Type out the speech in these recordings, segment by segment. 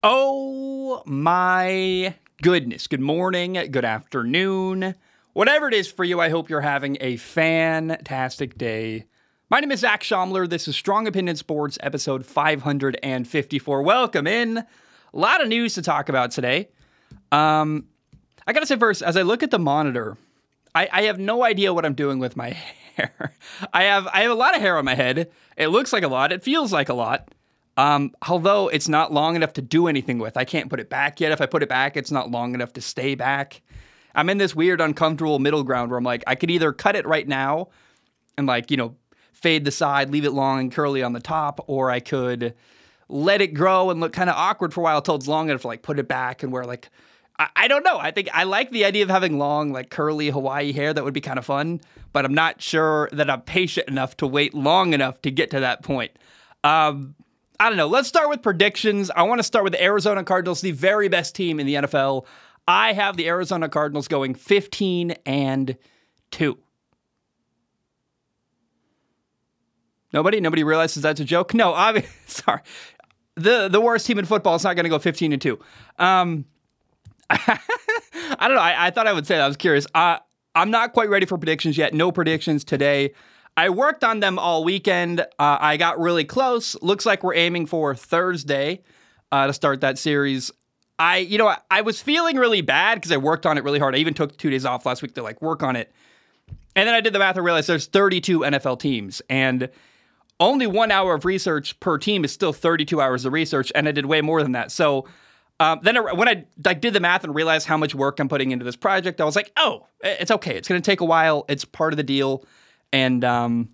Oh my goodness. Good morning, good afternoon. Whatever it is for you, I hope you're having a fantastic day. My name is Zac Shomler. This is Strong Opinion Sports, episode 554. Welcome in. A lot of news to talk about today. Um, I gotta say first, as I look at the monitor, I, I have no idea what I'm doing with my hair. I have I have a lot of hair on my head. It looks like a lot. It feels like a lot. Um, although it's not long enough to do anything with. I can't put it back yet. If I put it back, it's not long enough to stay back. I'm in this weird, uncomfortable middle ground where I'm like, I could either cut it right now and like, you know, fade the side, leave it long and curly on the top, or I could let it grow and look kind of awkward for a while until it's long enough to like put it back and wear like I, don't know. I think I like the idea of having long, like curly Hawaii hair. That would be kind of fun, but I'm not sure that I'm patient enough to wait long enough to get to that point. Um, I don't know. Let's start with predictions. I want to start with the Arizona Cardinals, the very best team in the NFL. I have the Arizona Cardinals going 15 and 2. Nobody, nobody realizes that's a joke. No, obviously, sorry. The the worst team in football is not going to go 15 and 2. Um, I don't know. I, I, thought I would say that. I was curious. Uh, I'm not quite ready for predictions yet. No predictions today. I worked on them all weekend. Uh, I got really close. Looks like we're aiming for Thursday uh, to start that series. I, you know, I, I was feeling really bad because I worked on it really hard. I even took two days off last week to like work on it. And then I did the math and realized there's 32 NFL teams. And only one hour of research per team is still 32 hours of research. And I did way more than that. So um, then I, when I like did the math and realized how much work I'm putting into this project, I was like, oh, it's okay. It's going to take a while. It's part of the deal and um,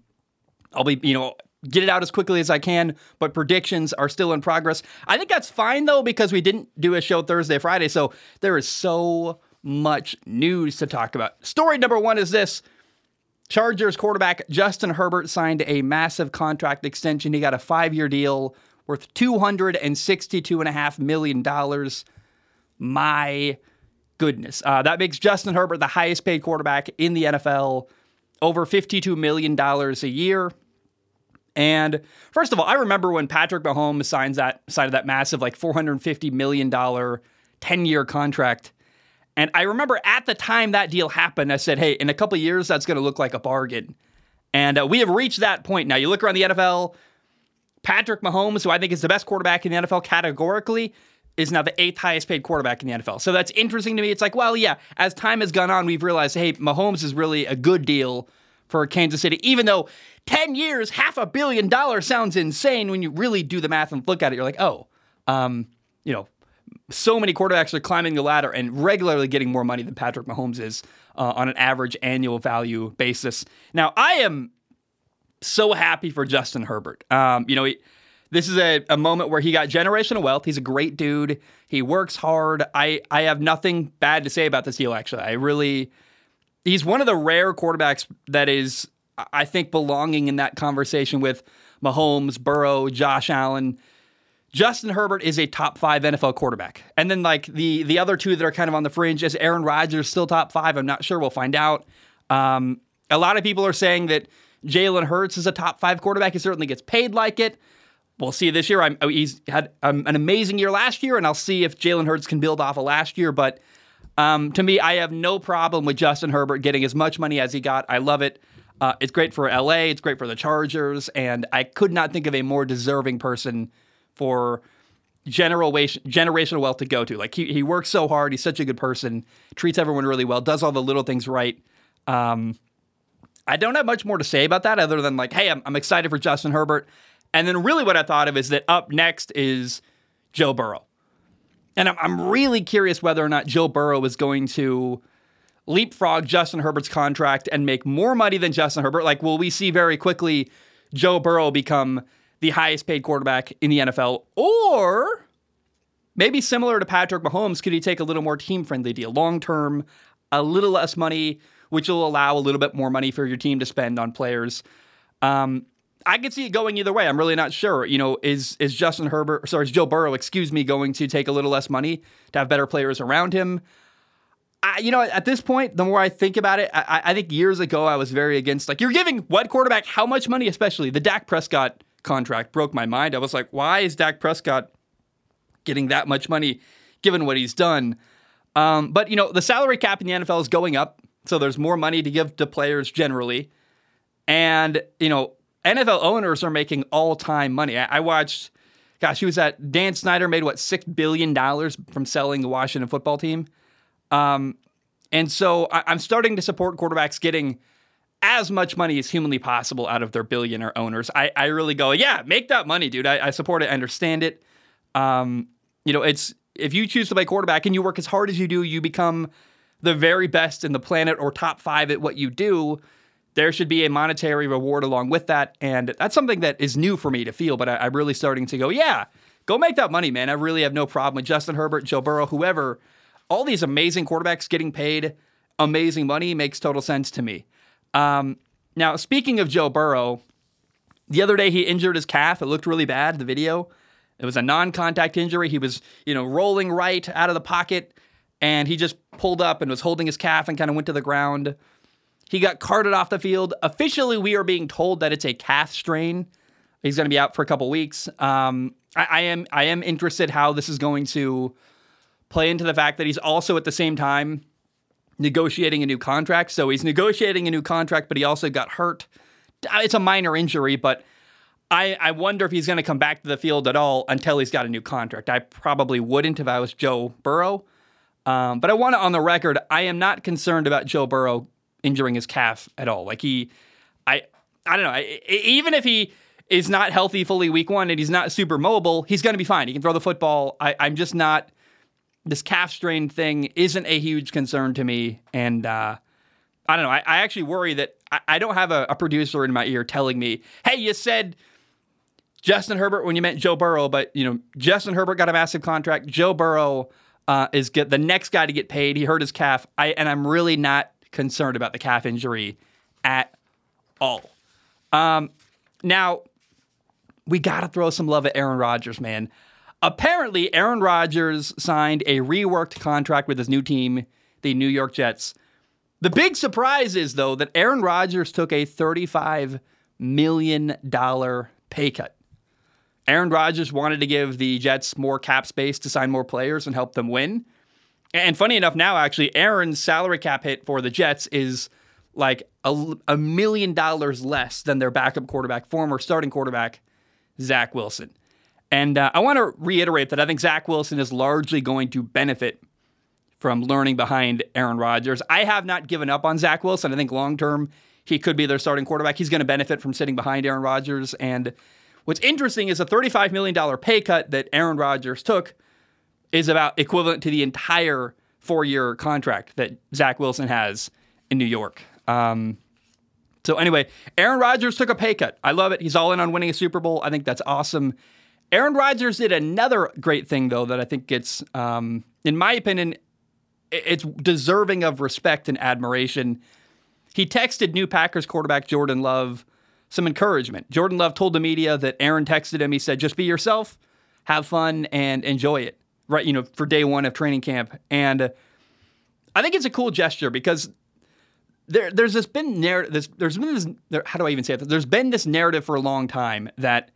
I'll be, you know, get it out as quickly as I can. But predictions are still in progress. I think that's fine though because we didn't do a show Thursday, Friday, so there is so much news to talk about. Story number one is this. Chargers quarterback Justin Herbert signed a massive contract extension. He got a five year deal worth $262.5 million. My goodness. Uh, that makes Justin Herbert the highest paid quarterback in the NFL over $52 million a year. And first of all, I remember when Patrick Mahomes signs that signed that massive like $450 million 10-year contract. And I remember at the time that deal happened, I said, hey, in a couple years, that's going to look like a bargain. And uh, we have reached that point now. You look around the NFL, Patrick Mahomes, who I think is the best quarterback in the NFL categorically, is now the eighth highest paid quarterback in the NFL. So that's interesting to me. It's like, well, yeah, as time has gone on, we've realized, hey, Mahomes is really a good deal for Kansas City, even though 10 years, half a billion dollars sounds insane when you really do the math and look at it. You're like, oh, um, you know, so many quarterbacks are climbing the ladder and regularly getting more money than Patrick Mahomes is uh, on an average annual value basis. Now, I am so happy for Justin Herbert. Um, you know, he, this is a, a moment where he got generational wealth. He's a great dude. He works hard. I, I have nothing bad to say about this deal, actually. I really, he's one of the rare quarterbacks that is, I think, belonging in that conversation with Mahomes, Burrow, Josh Allen. Justin Herbert is a top five NFL quarterback. And then, like, the, the other two that are kind of on the fringe is Aaron Rodgers, still top five. I'm not sure. We'll find out. Um, a lot of people are saying that Jalen Hurts is a top five quarterback. He certainly gets paid like it we'll see this year. I'm, oh, he's had um, an amazing year last year, and I'll see if Jalen Hurts can build off of last year. But um, to me, I have no problem with Justin Herbert getting as much money as he got. I love it. Uh, it's great for LA. It's great for the Chargers, and I could not think of a more deserving person for general generational wealth to go to. Like he he works so hard. He's such a good person. Treats everyone really well. Does all the little things right. Um, I don't have much more to say about that other than like, hey, I'm, I'm excited for Justin Herbert. And then really what I thought of is that up next is Joe Burrow. And I'm, I'm really curious whether or not Joe Burrow is going to leapfrog Justin Herbert's contract and make more money than Justin Herbert. Like, will we see very quickly Joe Burrow become the highest paid quarterback in the NFL? Or maybe similar to Patrick Mahomes, could he take a little more team friendly deal? Long term, a little less money, which will allow a little bit more money for your team to spend on players. Um, I could see it going either way. I'm really not sure. You know, is is Justin Herbert, sorry, is Joe Burrow, excuse me, going to take a little less money to have better players around him? I, you know, at this point, the more I think about it, I, I think years ago I was very against like you're giving what quarterback how much money, especially the Dak Prescott contract broke my mind. I was like, why is Dak Prescott getting that much money given what he's done. Um, but you know, the salary cap in the NFL is going up, so there's more money to give to players generally. And you know, NFL owners are making all-time money. I, I watched, gosh, he was at Dan Snyder made what six billion dollars from selling the Washington football team. Um, and so I, I'm starting to support quarterbacks getting as much money as humanly possible out of their billionaire owners. I, I really go, yeah, make that money, dude. I, I support it, I understand it. Um, you know, it's if you choose to play quarterback and you work as hard as you do, you become the very best in the planet or top five at what you do. There should be a monetary reward along with that. And that's something that is new for me to feel, but I, I'm really starting to go, yeah, go make that money, man. I really have no problem with Justin Herbert, Joe Burrow, whoever. All these amazing quarterbacks getting paid amazing money makes total sense to me. Um, now, speaking of Joe Burrow, the other day he injured his calf. It looked really bad, the video. It was a non-contact injury. He was, you know, rolling right out of the pocket and he just pulled up and was holding his calf and kind of went to the ground. He got carted off the field. Officially, we are being told that it's a calf strain. He's going to be out for a couple weeks. Um, I, I am I am interested how this is going to play into the fact that he's also at the same time negotiating a new contract. So he's negotiating a new contract, but he also got hurt. It's a minor injury, but I, I wonder if he's going to come back to the field at all until he's got a new contract. I probably wouldn't if I was Joe Burrow. Um, but I want to, on the record, I am not concerned about Joe Burrow injuring his calf at all. Like he, I, I don't know. I, even if he is not healthy fully week one and he's not super mobile, he's going to be fine. He can throw the football. I, I'm just not this calf strain thing isn't a huge concern to me. And uh, I don't know. I, I, actually worry that I, I don't have a, a, producer in my ear telling me, "Hey, you said Justin Herbert when you meant Joe Burrow, but you know Justin Herbert got a massive contract. Joe Burrow uh, is get the next guy to get paid. He hurt his calf. I and I'm really not concerned about the calf injury at all. Um, now we got to throw some love at Aaron Rodgers, man. Apparently, Aaron Rodgers signed a reworked contract with his new team, the New York Jets. The big surprise is, though, that Aaron Rodgers took a $35 million pay cut. Aaron Rodgers wanted to give the Jets more cap space to sign more players and help them win. And funny enough, now actually, Aaron's salary cap hit for the Jets is like a, a million dollars less than their backup quarterback, former starting quarterback, Zach Wilson. And uh, I want to reiterate that I think Zach Wilson is largely going to benefit from learning behind Aaron Rodgers. I have not given up on Zach Wilson. I think long term, he could be their starting quarterback. He's going to benefit from sitting behind Aaron Rodgers. And what's interesting is a $35 million pay cut that Aaron Rodgers took is about equivalent to the entire four year contract that Zach Wilson has in New York. Um, so, anyway, Aaron Rodgers took a pay cut. I love it. He's all in on winning a Super Bowl. I think that's awesome. Aaron Rodgers did another great thing, though, that I think gets, um, in my opinion, it's deserving of respect and admiration. He texted new Packers quarterback Jordan Love some encouragement. Jordan Love told the media that Aaron texted him. He said, "Just be yourself, have fun, and enjoy it." Right, you know, for day one of training camp, and I think it's a cool gesture because there, there's this been narrative. This, there's been this. There, how do I even say it? There's been this narrative for a long time that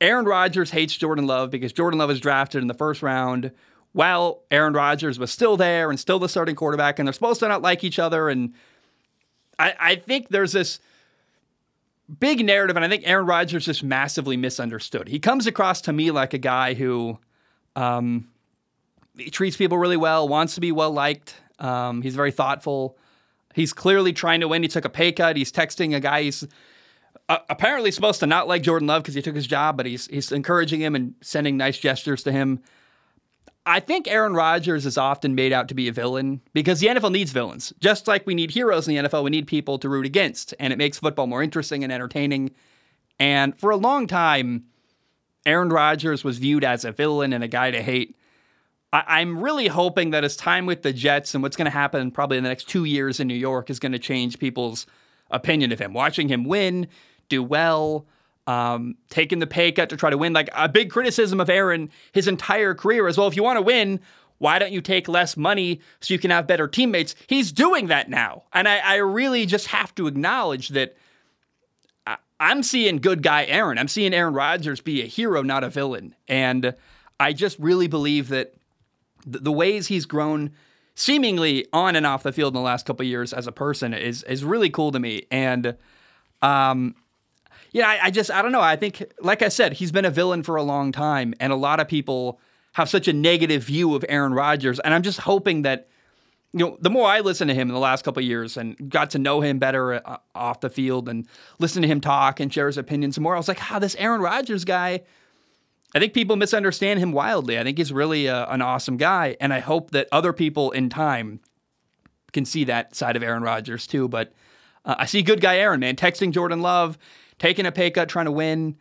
Aaron Rodgers hates Jordan Love because Jordan Love was drafted in the first round while Aaron Rodgers was still there and still the starting quarterback, and they're supposed to not like each other. And I, I think there's this big narrative, and I think Aaron Rodgers is just massively misunderstood. He comes across to me like a guy who um, he treats people really well, wants to be well liked. Um, he's very thoughtful. He's clearly trying to win. He took a pay cut. He's texting a guy he's uh, apparently supposed to not like Jordan Love because he took his job, but he's he's encouraging him and sending nice gestures to him. I think Aaron Rodgers is often made out to be a villain because the NFL needs villains. Just like we need heroes in the NFL, we need people to root against, and it makes football more interesting and entertaining. And for a long time, Aaron Rodgers was viewed as a villain and a guy to hate. I- am really hoping that his time with the Jets and what's going to happen probably in the next two years in New York is going to change people's opinion of him. Watching him win, do well, um, taking the pay cut to try to win. Like a big criticism of Aaron his entire career as well. If you want to win, why don't you take less money so you can have better teammates? He's doing that now. And I, I really just have to acknowledge that I'm seeing good guy Aaron. I'm seeing Aaron Rodgers be a hero, not a villain. And I just really believe that the, the ways he's grown seemingly on and off the field in the last couple years as a person is is really cool to me. And um, yeah, I, I, just I don't know. I think, like I said, he's been a villain for a long time, and a lot of people have such a negative view of Aaron Rodgers. And I'm just hoping that you know the more I listen to him in the last couple years and got to know him better uh, off the field and listen to him talk and share his opinions more, I was like, how this Aaron Rodgers guy. I think people misunderstand him wildly. I think he's really a, an awesome guy, and I hope that other people in time can see that side of Aaron Rodgers too. But uh, I see good guy Aaron, man, texting Jordan Love, taking a pay cut, trying to win,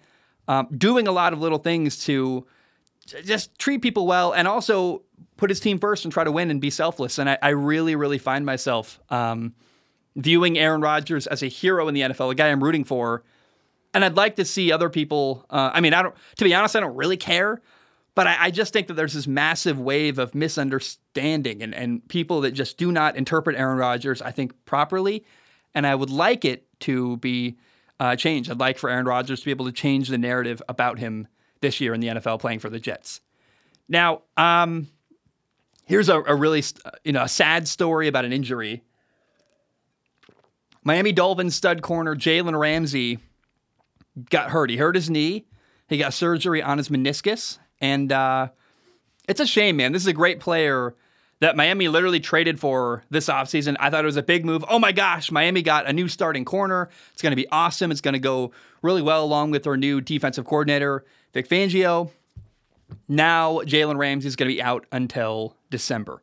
um, doing a lot of little things to just treat people well, and also put his team first and try to win and be selfless. And I, I really, really find myself um, viewing Aaron Rodgers as a hero in the NFL, a guy I'm rooting for and I'd like to see other people. Uh, I mean, I don't. To be honest, I don't really care, but I, I, just think that there's this massive wave of misunderstanding and and people that just do not interpret Aaron Rodgers, I think, properly. And I would like it to be uh, changed. I'd like for Aaron Rodgers to be able to change the narrative about him this year in the NFL, playing for the Jets. Now, um, here's a, a really you know a sad story about an injury. Miami Dolphins stud corner Jalen Ramsey got hurt. He hurt his knee. He got surgery on his meniscus. And uh, it's a shame, man. This is a great player that Miami literally traded for this offseason. I thought it was a big move. Oh my gosh, Miami got a new starting corner. It's going to be awesome. It's going to go really well along with their new defensive coordinator, Vic Fangio. Now, Jalen Ramsey is going to be out until December.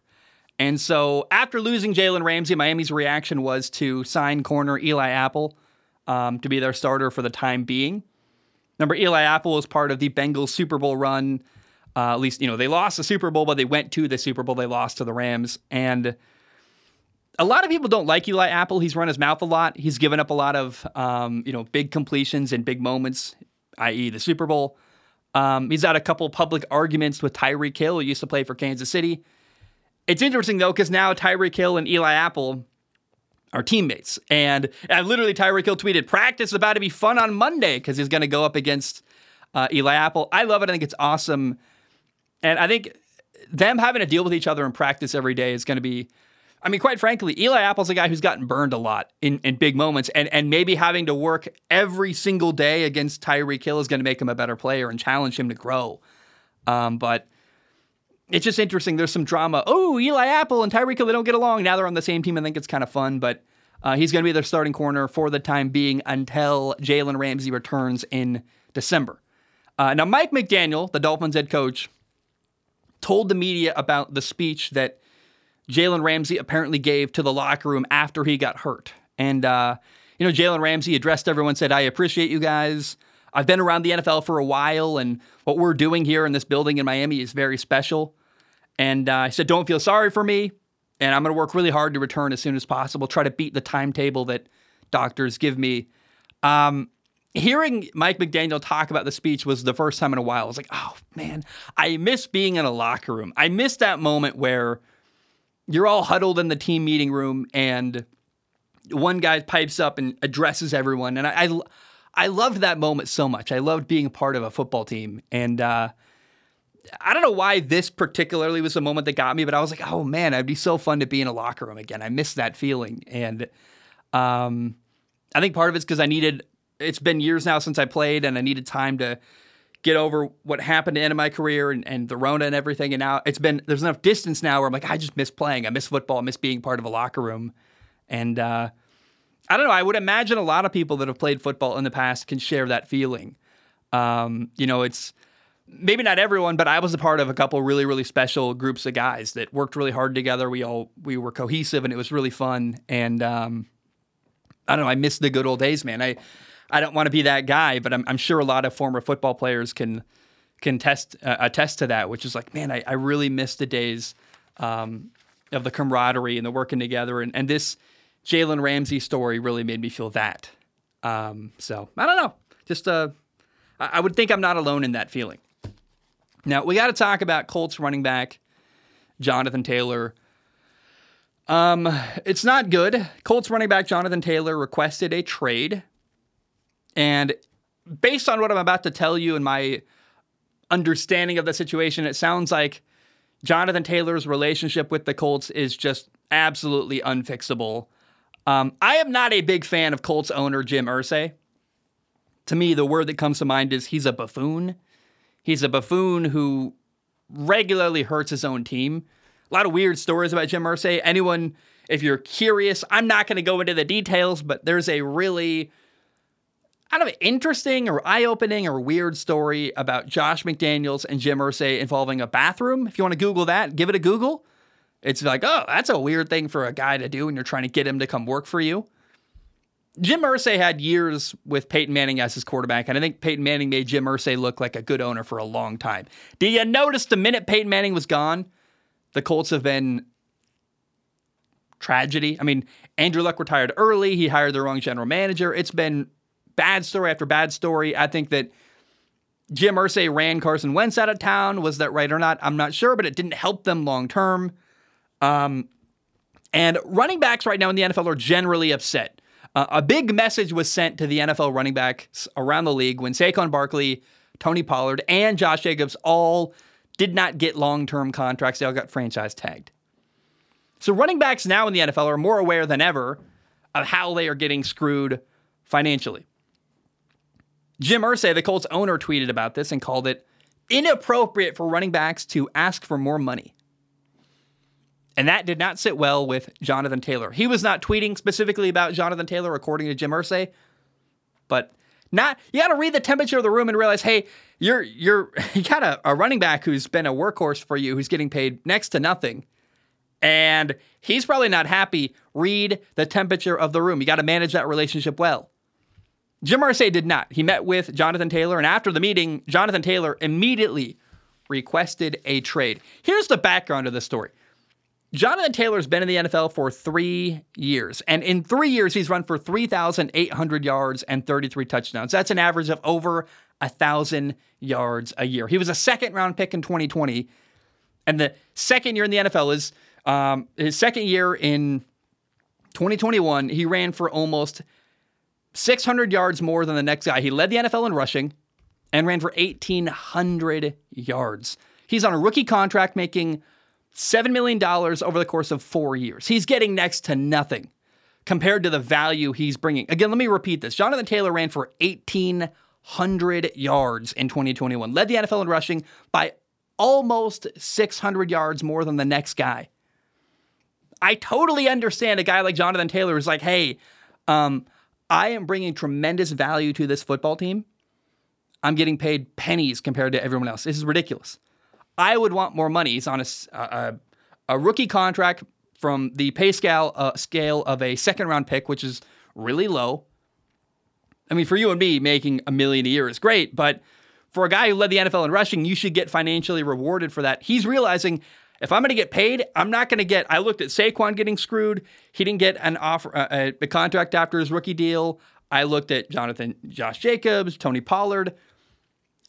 And so, after losing Jalen Ramsey, Miami's reaction was to sign corner Eli Apple um, to be their starter for the time being. Number Eli Apple was part of the Bengals Super Bowl run. Uh, at least, you know, they lost the Super Bowl, but they went to the Super Bowl. They lost to the Rams. And a lot of people don't like Eli Apple. He's run his mouth a lot. He's given up a lot of, um, you know, big completions and big moments, i.e., the Super Bowl. Um, he's had a couple public arguments with Tyreek Hill, who used to play for Kansas City. It's interesting, though, because now Tyreek Hill and Eli Apple are teammates. And, and literally, Tyreek Hill tweeted, practice is about to be fun on Monday because he's going to go up against uh, Eli Apple. I love it. I think it's awesome. And I think them having to deal with each other in practice every day is going to be. I mean, quite frankly, Eli Apple's a guy who's gotten burned a lot in, in big moments, and, and maybe having to work every single day against Tyreek Hill is going to make him a better player and challenge him to grow. Um, but it's just interesting. There's some drama. Oh, Eli Apple and Tyreek Hill, they don't get along. Now they're on the same team. I think it's kind of fun, but uh, he's going to be their starting corner for the time being until Jalen Ramsey returns in December. Uh, now, Mike McDaniel, the Dolphins head coach, told the media about the speech that Jalen Ramsey apparently gave to the locker room after he got hurt. And, uh, you know, Jalen Ramsey addressed everyone, said, I appreciate you guys. I've been around the NFL for a while, and what we're doing here in this building in Miami is very special. And uh, he said, Don't feel sorry for me. And I'm going to work really hard to return as soon as possible, try to beat the timetable that doctors give me. Um, hearing Mike McDaniel talk about the speech was the first time in a while. I was like, oh man, I miss being in a locker room. I miss that moment where you're all huddled in the team meeting room and one guy pipes up and addresses everyone. And I, I, I loved that moment so much. I loved being a part of a football team. And, uh, I don't know why this particularly was the moment that got me, but I was like, oh man, it'd be so fun to be in a locker room again. I miss that feeling. And um, I think part of it's because I needed, it's been years now since I played and I needed time to get over what happened to end of my career and, and the Rona and everything. And now it's been, there's enough distance now where I'm like, I just miss playing. I miss football. I miss being part of a locker room. And uh, I don't know. I would imagine a lot of people that have played football in the past can share that feeling. Um, you know, it's, maybe not everyone, but I was a part of a couple really, really special groups of guys that worked really hard together. We all we were cohesive and it was really fun. And um, I don't know, I miss the good old days, man. I I don't want to be that guy, but I'm, I'm sure a lot of former football players can can test uh, attest to that, which is like, man, I, I really miss the days um, of the camaraderie and the working together. And, and this Jalen Ramsey story really made me feel that. Um, so I don't know, just uh, I would think I'm not alone in that feeling. Now, we got to talk about Colts running back Jonathan Taylor. Um, it's not good. Colts running back Jonathan Taylor requested a trade. And based on what I'm about to tell you and my understanding of the situation. It sounds like Jonathan Taylor's relationship with the Colts is just absolutely unfixable. Um, I am not a big fan of Colts owner Jim Irsay. To me, the word that comes to mind is he's a buffoon. He's a buffoon who regularly hurts his own team. A lot of weird stories about Jim Irsay. Anyone, if you're curious, I'm not going to go into the details, but there's a really kind of an interesting or eye-opening or weird story about Josh McDaniels and Jim Irsay involving a bathroom. If you want to Google that, give it a Google. It's like, oh, that's a weird thing for a guy to do, when you're trying to get him to come work for you. Jim Irsay had years with Peyton Manning as his quarterback, and I think Peyton Manning made Jim Irsay look like a good owner for a long time. Do you notice the minute Peyton Manning was gone, the Colts have been tragedy? I mean, Andrew Luck retired early. He hired the wrong general manager. It's been bad story after bad story. I think that Jim Irsay ran Carson Wentz out of town. Was that right or not? I'm not sure, but it didn't help them long term. Um, and running backs right now in the NFL are generally upset. Uh, a big message was sent to the NFL running backs around the league when Saquon Barkley, Tony Pollard, and Josh Jacobs all did not get long term contracts. They all got franchise tagged. So running backs now in the NFL are more aware than ever of how they are getting screwed financially. Jim Irsay, the Colts owner, tweeted about this and called it inappropriate for running backs to ask for more money. And that did not sit well with Jonathan Taylor. He was not tweeting specifically about Jonathan Taylor, according to Jim Irsay, but not you got to read the temperature of the room and realize, hey, you're you're you got a, a running back who's been a workhorse for you, who's getting paid next to nothing, and he's probably not happy. Read the temperature of the room. You got to manage that relationship well. Jim Irsay did not. He met with Jonathan Taylor, and after the meeting, Jonathan Taylor immediately requested a trade. Here's the background of the story. Jonathan Taylor's been in the NFL for three years, and in three years, he's run for 3,800 yards and 33 touchdowns. That's an average of over a thousand yards a year. He was a second round pick in 2020, and the second year in the NFL is um, his second year in 2021. He ran for almost 600 yards more than the next guy. He led the NFL in rushing and ran for 1,800 yards. He's on a rookie contract making $7 million over the course of four years. He's getting next to nothing compared to the value he's bringing. Again, let me repeat this Jonathan Taylor ran for 1,800 yards in 2021, led the NFL in rushing by almost 600 yards more than the next guy. I totally understand a guy like Jonathan Taylor is like, hey, um, I am bringing tremendous value to this football team. I'm getting paid pennies compared to everyone else. This is ridiculous. I would want more money. He's on a, a, a rookie contract from the pay scale uh, scale of a second round pick, which is really low. I mean, for you and me, making a million a year is great, but for a guy who led the NFL in rushing, you should get financially rewarded for that. He's realizing if I'm going to get paid, I'm not going to get. I looked at Saquon getting screwed. He didn't get an offer, uh, a, contract after his rookie deal. I looked at Jonathan, Josh Jacobs, Tony Pollard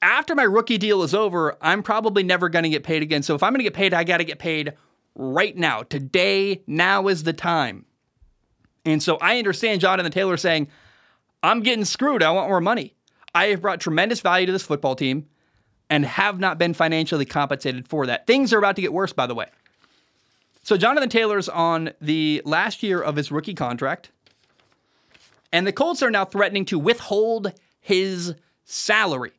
after my rookie deal is over, I'm probably never going to get paid again. So if I'm going to get paid, I got to get paid right now. Today, now is the time. And so I understand Jonathan Taylor saying, I'm getting screwed. I want more money. I have brought tremendous value to this football team and have not been financially compensated for that. Things are about to get worse, by the way. So Jonathan Taylor's on the last year of his rookie contract, and the Colts are now threatening to withhold his salary.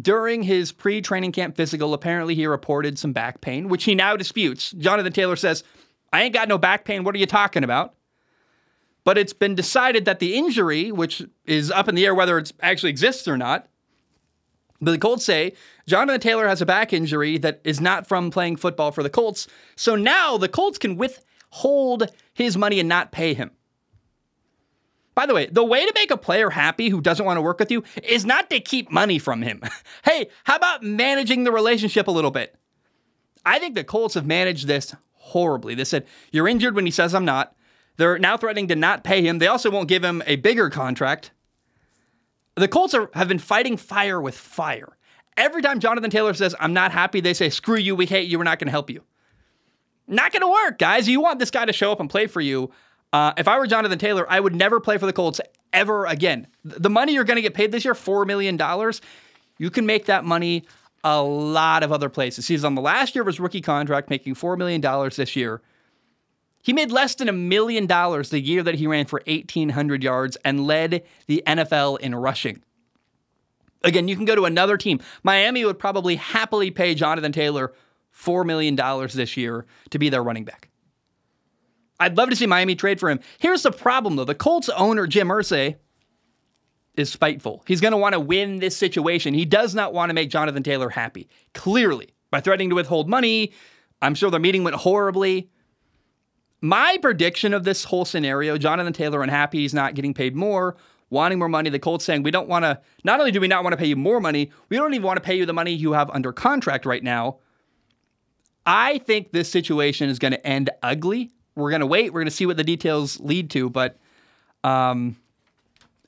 During his pre training camp physical, apparently he reported some back pain, which he now disputes. Jonathan Taylor says, I ain't got no back pain. What are you talking about? But it's been decided that the injury, which is up in the air whether it actually exists or not, but the Colts say Jonathan Taylor has a back injury that is not from playing football for the Colts. So now the Colts can withhold his money and not pay him. By the way, the way to make a player happy who doesn't want to work with you is not to keep money from him. hey, how about managing the relationship a little bit? I think the Colts have managed this horribly. They said, You're injured when he says I'm not. They're now threatening to not pay him. They also won't give him a bigger contract. The Colts are, have been fighting fire with fire. Every time Jonathan Taylor says, I'm not happy, they say, Screw you, we hate you, we're not going to help you. Not going to work, guys. You want this guy to show up and play for you. Uh, if I were Jonathan Taylor, I would never play for the Colts ever again. The money you're going to get paid this year, $4 million, you can make that money a lot of other places. He's on the last year of his rookie contract, making $4 million this year. He made less than a million dollars the year that he ran for 1,800 yards and led the NFL in rushing. Again, you can go to another team. Miami would probably happily pay Jonathan Taylor $4 million this year to be their running back. I'd love to see Miami trade for him. Here's the problem, though the Colts owner, Jim Irsay, is spiteful. He's going to want to win this situation. He does not want to make Jonathan Taylor happy, clearly, by threatening to withhold money. I'm sure their meeting went horribly. My prediction of this whole scenario Jonathan Taylor unhappy, he's not getting paid more, wanting more money. The Colts saying, we don't want to, not only do we not want to pay you more money, we don't even want to pay you the money you have under contract right now. I think this situation is going to end ugly. We're going to wait. We're going to see what the details lead to. But um,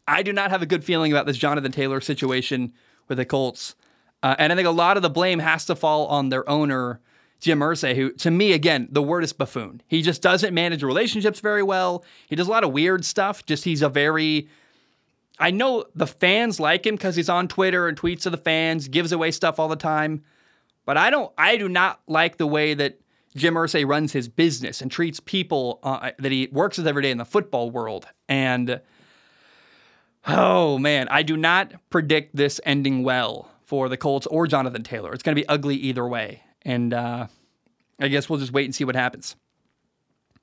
I do not have a good feeling about this Jonathan Taylor situation with the Colts. Uh, and I think a lot of the blame has to fall on their owner, Jim Irsay, who, to me, again, the word is buffoon. He just doesn't manage relationships very well. He does a lot of weird stuff. Just he's a very. I know the fans like him because he's on Twitter and tweets to the fans, gives away stuff all the time. But I don't. I do not like the way that Jim Irsay runs his business and treats people uh, that he works with every day in the football world. And Oh man, I do not predict this ending well for the Colts or Jonathan Taylor. It's going to be ugly either way, and uh, I guess we'll just wait and see what happens.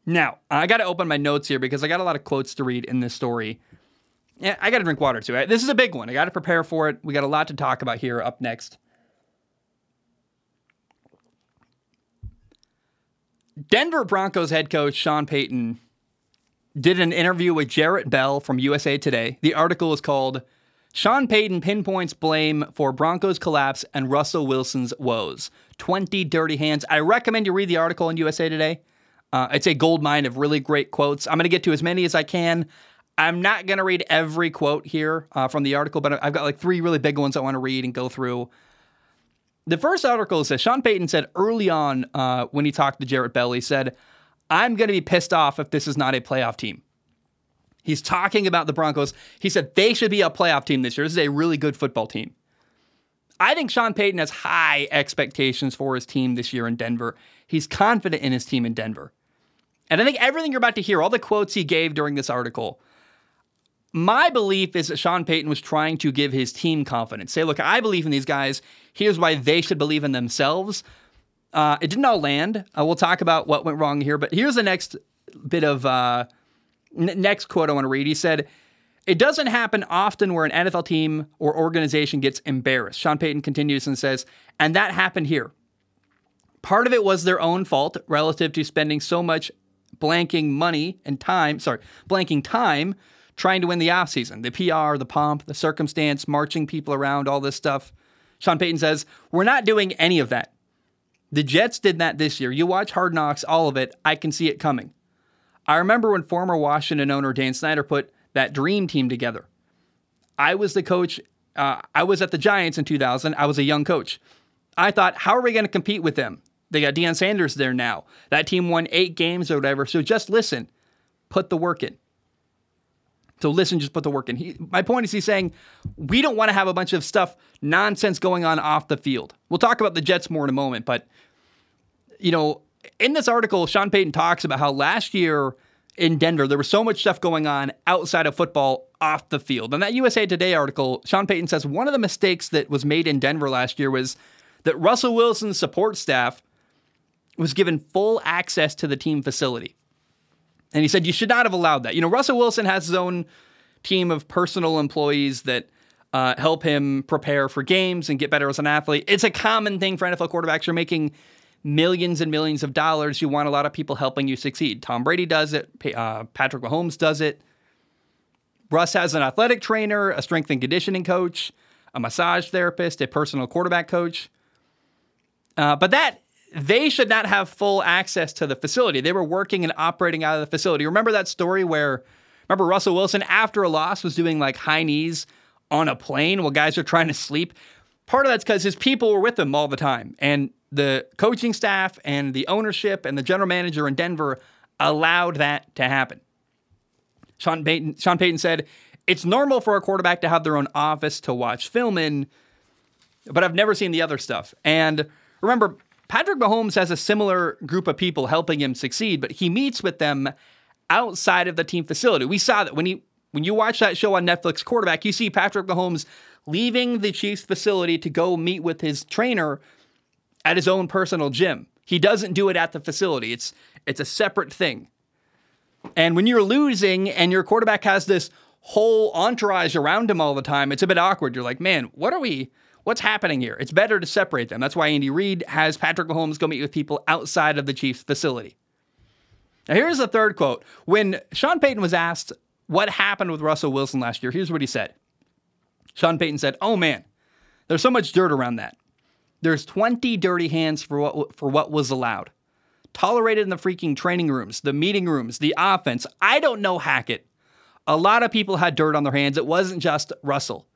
Now, I got to open my notes here because I got a lot of quotes to read in this story. Yeah, I got to drink water too. This is a big one. I got to prepare for it. We got a lot to talk about here up next. Denver Broncos head coach Sean Payton did an interview with Jarrett Bell from USA Today. The article is called Sean Payton Pinpoints Blame for Broncos Collapse and Russell Wilson's Woes 20 Dirty Hands. I recommend you read the article in USA Today. Uh, it's a gold mine of really great quotes. I'm going to get to as many as I can. I'm not going to read every quote here uh, from the article, but I've got like three really big ones I want to read and go through. The first article says Sean Payton said early on uh, when he talked to Jarrett Bell, he said, I'm going to be pissed off if this is not a playoff team. He's talking about the Broncos. He said they should be a playoff team this year. This is a really good football team. I think Sean Payton has high expectations for his team this year in Denver. He's confident in his team in Denver. And I think everything you're about to hear, all the quotes he gave during this article, my belief is that Sean Payton was trying to give his team confidence. Say, look, I believe in these guys. Here's why they should believe in themselves. Uh, it didn't all land. Uh, we'll talk about what went wrong here, but here's the next bit of uh, n- next quote I want to read. He said, "It doesn't happen often where an NFL team or organization gets embarrassed." Sean Payton continues and says, "And that happened here. Part of it was their own fault relative to spending so much blanking money and time. Sorry, blanking time." Trying to win the offseason, the PR, the pomp, the circumstance, marching people around, all this stuff. Sean Payton says, We're not doing any of that. The Jets did that this year. You watch Hard Knocks, all of it, I can see it coming. I remember when former Washington owner Dan Snyder put that dream team together. I was the coach. Uh, I was at the Giants in 2000. I was a young coach. I thought, how are we going to compete with them? They got Deion Sanders there now. That team won eight games or whatever. So just listen, put the work in. So listen, just put the work in. He, my point is, he's saying we don't want to have a bunch of stuff, nonsense going on off the field. We'll talk about the Jets more in a moment, but you know, in this article, Sean Payton talks about how last year in Denver there was so much stuff going on outside of football off the field. And that USA Today article, Sean Payton says one of the mistakes that was made in Denver last year was that Russell Wilson's support staff was given full access to the team facility. And he said, You should not have allowed that. You know, Russell Wilson has his own team of personal employees that uh, help him prepare for games and get better as an athlete. It's a common thing for NFL quarterbacks. You're making millions and millions of dollars. You want a lot of people helping you succeed. Tom Brady does it, uh, Patrick Mahomes does it. Russ has an athletic trainer, a strength and conditioning coach, a massage therapist, a personal quarterback coach. Uh, but that they should not have full access to the facility. They were working and operating out of the facility. Remember that story where, remember Russell Wilson after a loss was doing like high knees on a plane while guys are trying to sleep? Part of that's because his people were with him all the time. And the coaching staff and the ownership and the general manager in Denver allowed that to happen. Sean Payton, Sean Payton said, It's normal for a quarterback to have their own office to watch film in but I've never seen the other stuff. And remember, Patrick Mahomes has a similar group of people helping him succeed, but he meets with them outside of the team facility. We saw that when he when you watch that show on Netflix, quarterback, you see Patrick Mahomes leaving the Chiefs facility to go meet with his trainer at his own personal gym. He doesn't do it at the facility. It's it's a separate thing. And when you're losing and your quarterback has this whole entourage around him all the time, it's a bit awkward. You're like, man, what are we? What's happening here? It's better to separate them. That's why Andy Reid has Patrick Mahomes go meet with people outside of the Chiefs facility. Now, here's the third quote. When Sean Payton was asked what happened with Russell Wilson last year, here's what he said. Sean Payton said, Oh man, there's so much dirt around that. There's 20 dirty hands for what, for what was allowed. Tolerated in the freaking training rooms, the meeting rooms, the offense. I don't know Hackett. A lot of people had dirt on their hands. It wasn't just Russell.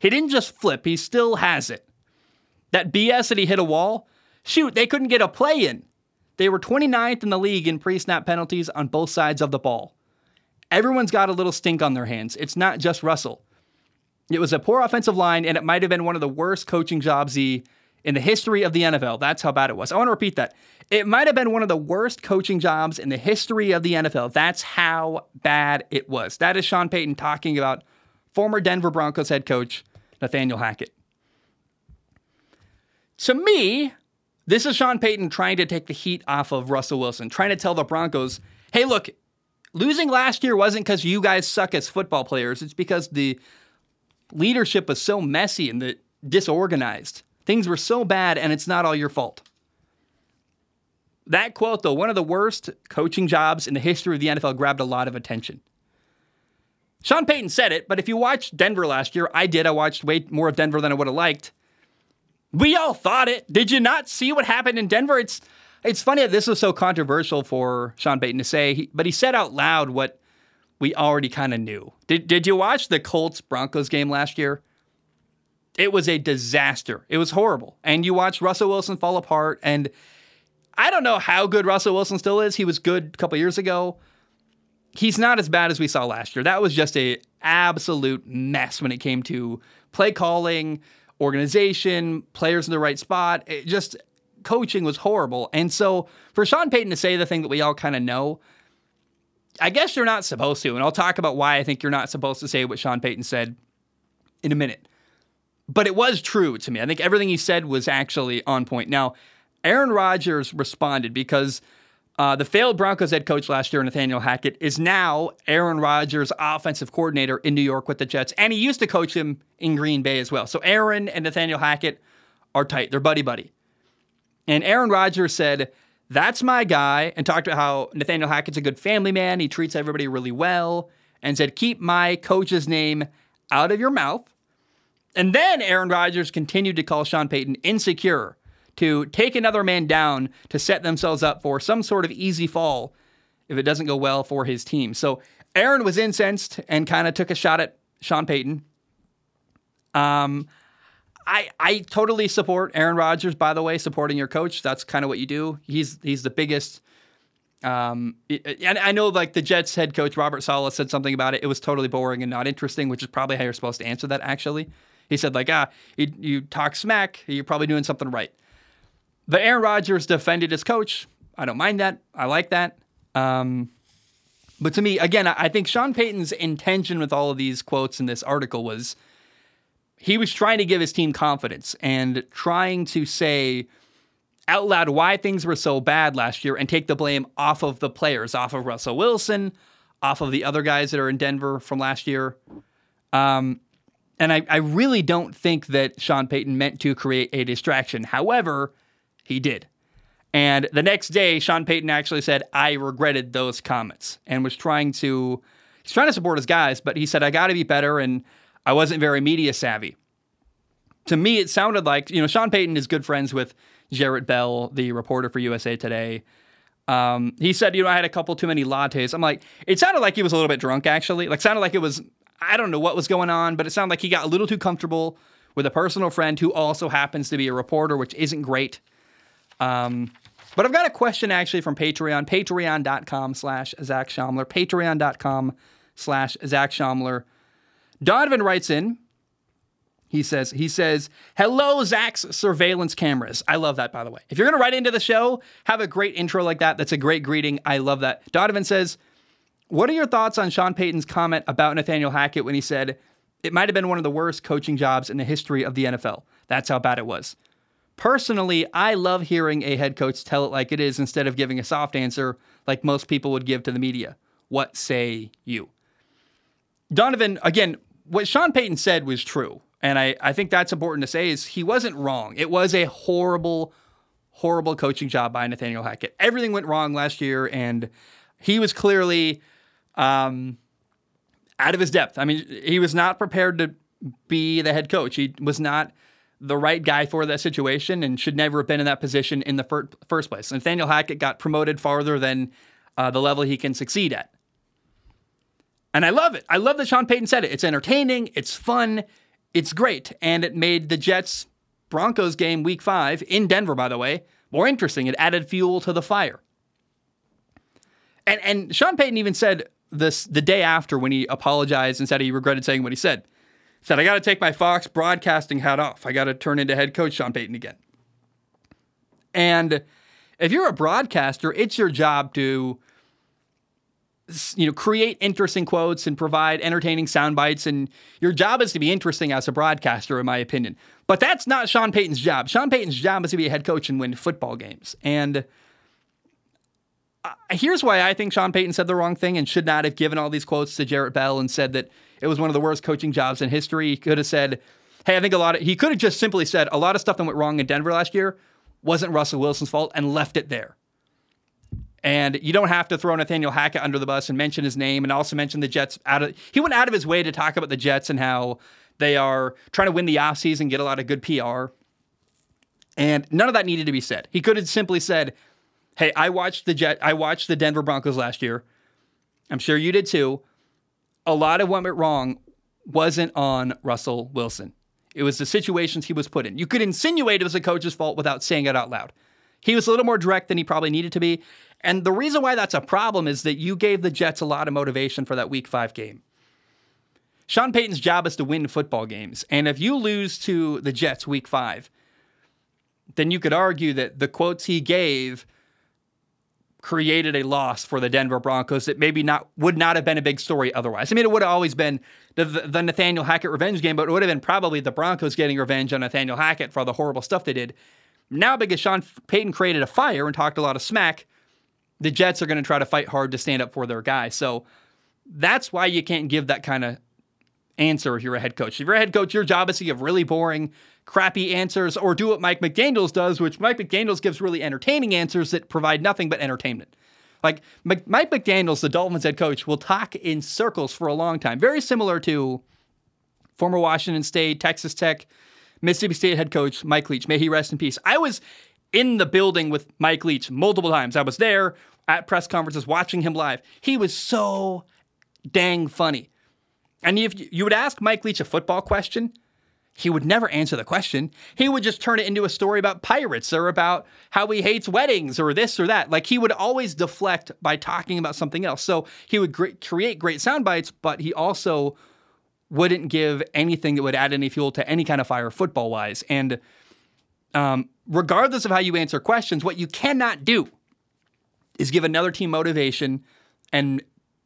He didn't just flip, he still has it. That BS that he hit a wall, shoot, they couldn't get a play in. They were 29th in the league in pre snap penalties on both sides of the ball. Everyone's got a little stink on their hands. It's not just Russell. It was a poor offensive line, and it might have been one of the worst coaching jobs he in the history of the NFL. That's how bad it was. I want to repeat that. It might have been one of the worst coaching jobs in the history of the NFL. That's how bad it was. That is Sean Payton talking about former Denver Broncos head coach Nathaniel Hackett. To me, this is Sean Payton trying to take the heat off of Russell Wilson, trying to tell the Broncos, hey, look, losing last year wasn't because you guys suck as football players. It's because the leadership was so messy and the disorganized. Things were so bad, and it's not all your fault. That quote, though, one of the worst coaching jobs in the history of the NFL, grabbed a lot of attention. Sean Payton said it, but if you watched Denver last year, I did. I watched way more of Denver than I would have liked. We all thought it. Did you not see what happened in Denver? It's it's funny that this was so controversial for Sean Payton to say, but he said out loud what we already kind of knew. Did Did you watch the Colts Broncos game last year? It was a disaster. It was horrible. And you watch Russell Wilson fall apart. And I don't know how good Russell Wilson still is. He was good a couple years ago. He's not as bad as we saw last year. That was just a absolute mess when it came to play calling, organization, players in the right spot. It just coaching was horrible. And so for Sean Payton to say the thing that we all kind of know, I guess you're not supposed to. And I'll talk about why I think you're not supposed to say what Sean Payton said in a minute but it was true to me. I think everything he said was actually on point. Now, Aaron Rodgers responded because uh, the failed Broncos head coach last year, Nathaniel Hackett, is now Aaron Rodgers' offensive coordinator in New York with the Jets, and he used to coach him in Green Bay as well. So Aaron and Nathaniel Hackett are tight; they're buddy buddy. And Aaron Rodgers said, "That's my guy," and talked about how Nathaniel Hackett's a good family man. He treats everybody really well, and said, "Keep my coach's name out of your mouth." And then Aaron Rodgers continued to call Sean Payton insecure to take another man down to set themselves up for some sort of easy fall if it doesn't go well for his team. So Aaron was incensed and kind of took a shot at Sean Payton. Um, I I totally support Aaron Rodgers. By the way, supporting your coach. That's kind of what you do. He's he's the biggest. Um, and I know like the Jets head coach Robert Saleh said something about it. It was totally boring and not interesting, which is probably how you're supposed to answer that actually. He said, like, ah, you, you talk smack, you're probably doing something right. But Aaron Rodgers defended his coach. I don't mind that. I like that. Um, but to me, again, I think Sean Payton's intention with all of these quotes in this article was he was trying to give his team confidence and trying to say out loud why things were so bad last year and take the blame off of the players, off of Russell Wilson, off of the other guys that are in Denver from last year. Um, and I, I really don't think that Sean Payton meant to create a distraction. However, he did. And the next day, Sean Payton actually said, I regretted those comments and was trying to, he's trying to support his guys, but he said, I got to be better and I wasn't very media savvy. To me, it sounded like, you know, Sean Payton is good friends with Jarrett Bell, the reporter for USA Today. Um, he said, you know, I had a couple too many lattes. I'm like, it sounded like he was a little bit drunk, actually. Like, sounded like it was I don't know what was going on, but it sounded like he got a little too comfortable with a personal friend who also happens to be a reporter, which isn't great. Um, but I've got a question actually from Patreon, patreon.com slash Zac Shomler, patreon.com slash Zac Shomler. Donovan writes in, He says, he says, hello, Zach's surveillance cameras. I love that, by the way. If you're going to write into the show, have a great intro like that. That's a great greeting. I love that. Donovan says, what are your thoughts on Sean Payton's comment about Nathaniel Hackett when he said it might have been one of the worst coaching jobs in the history of the NFL? That's how bad it was. Personally, I love hearing a head coach tell it like it is instead of giving a soft answer like most people would give to the media. What say you? Donovan, again, what Sean Payton said was true. And I, I think that's important to say is he wasn't wrong. It was a horrible, horrible coaching job by Nathaniel Hackett. Everything went wrong last year, and he was clearly um, out of his depth. I mean, he was not prepared to be the head coach. He was not the right guy for that situation and should never have been in that position in the fir- first place. Nathaniel Hackett got promoted farther than uh, the level he can succeed at. And I love it. I love that Sean Payton said it. It's entertaining, it's fun, it's great. And it made the Jets Broncos game week five in Denver, by the way, more interesting. It added fuel to the fire. And and Sean Payton even said this the day after when he apologized and said he regretted saying what he said. He said, I gotta take my Fox broadcasting hat off. I gotta turn into head coach Sean Payton again. And if you're a broadcaster, it's your job to you know, create interesting quotes and provide entertaining sound bites. And your job is to be interesting as a broadcaster, in my opinion. But that's not Sean Payton's job. Sean Payton's job is to be a head coach and win football games. And here's why I think Sean Payton said the wrong thing and should not have given all these quotes to Jarrett Bell and said that it was one of the worst coaching jobs in history. He could have said, hey, I think a lot of, he could have just simply said a lot of stuff that went wrong in Denver last year wasn't Russell Wilson's fault and left it there. And you don't have to throw Nathaniel Hackett under the bus and mention his name and also mention the Jets out of he went out of his way to talk about the Jets and how they are trying to win the offseason, get a lot of good PR. And none of that needed to be said. He could have simply said, Hey, I watched the Jet I watched the Denver Broncos last year. I'm sure you did too. A lot of what went wrong wasn't on Russell Wilson. It was the situations he was put in. You could insinuate it was the coach's fault without saying it out loud. He was a little more direct than he probably needed to be. And the reason why that's a problem is that you gave the Jets a lot of motivation for that week five game. Sean Payton's job is to win football games. And if you lose to the Jets week five, then you could argue that the quotes he gave created a loss for the Denver Broncos that maybe not would not have been a big story otherwise. I mean, it would have always been the, the Nathaniel Hackett revenge game, but it would have been probably the Broncos getting revenge on Nathaniel Hackett for all the horrible stuff they did. Now, because Sean Payton created a fire and talked a lot of smack, the Jets are going to try to fight hard to stand up for their guy. So that's why you can't give that kind of answer if you're a head coach. If you're a head coach, your job is to give really boring, crappy answers or do what Mike McDaniels does, which Mike McDaniels gives really entertaining answers that provide nothing but entertainment. Like Mike McDaniels, the Dolphins head coach, will talk in circles for a long time, very similar to former Washington State, Texas Tech, Mississippi State head coach Mike Leach. May he rest in peace. I was in the building with Mike Leach multiple times. I was there at press conferences watching him live. He was so dang funny. And if you would ask Mike Leach a football question, he would never answer the question. He would just turn it into a story about pirates or about how he hates weddings or this or that. Like he would always deflect by talking about something else. So he would create great sound bites, but he also wouldn't give anything that would add any fuel to any kind of fire football wise. And um, regardless of how you answer questions, what you cannot do is give another team motivation and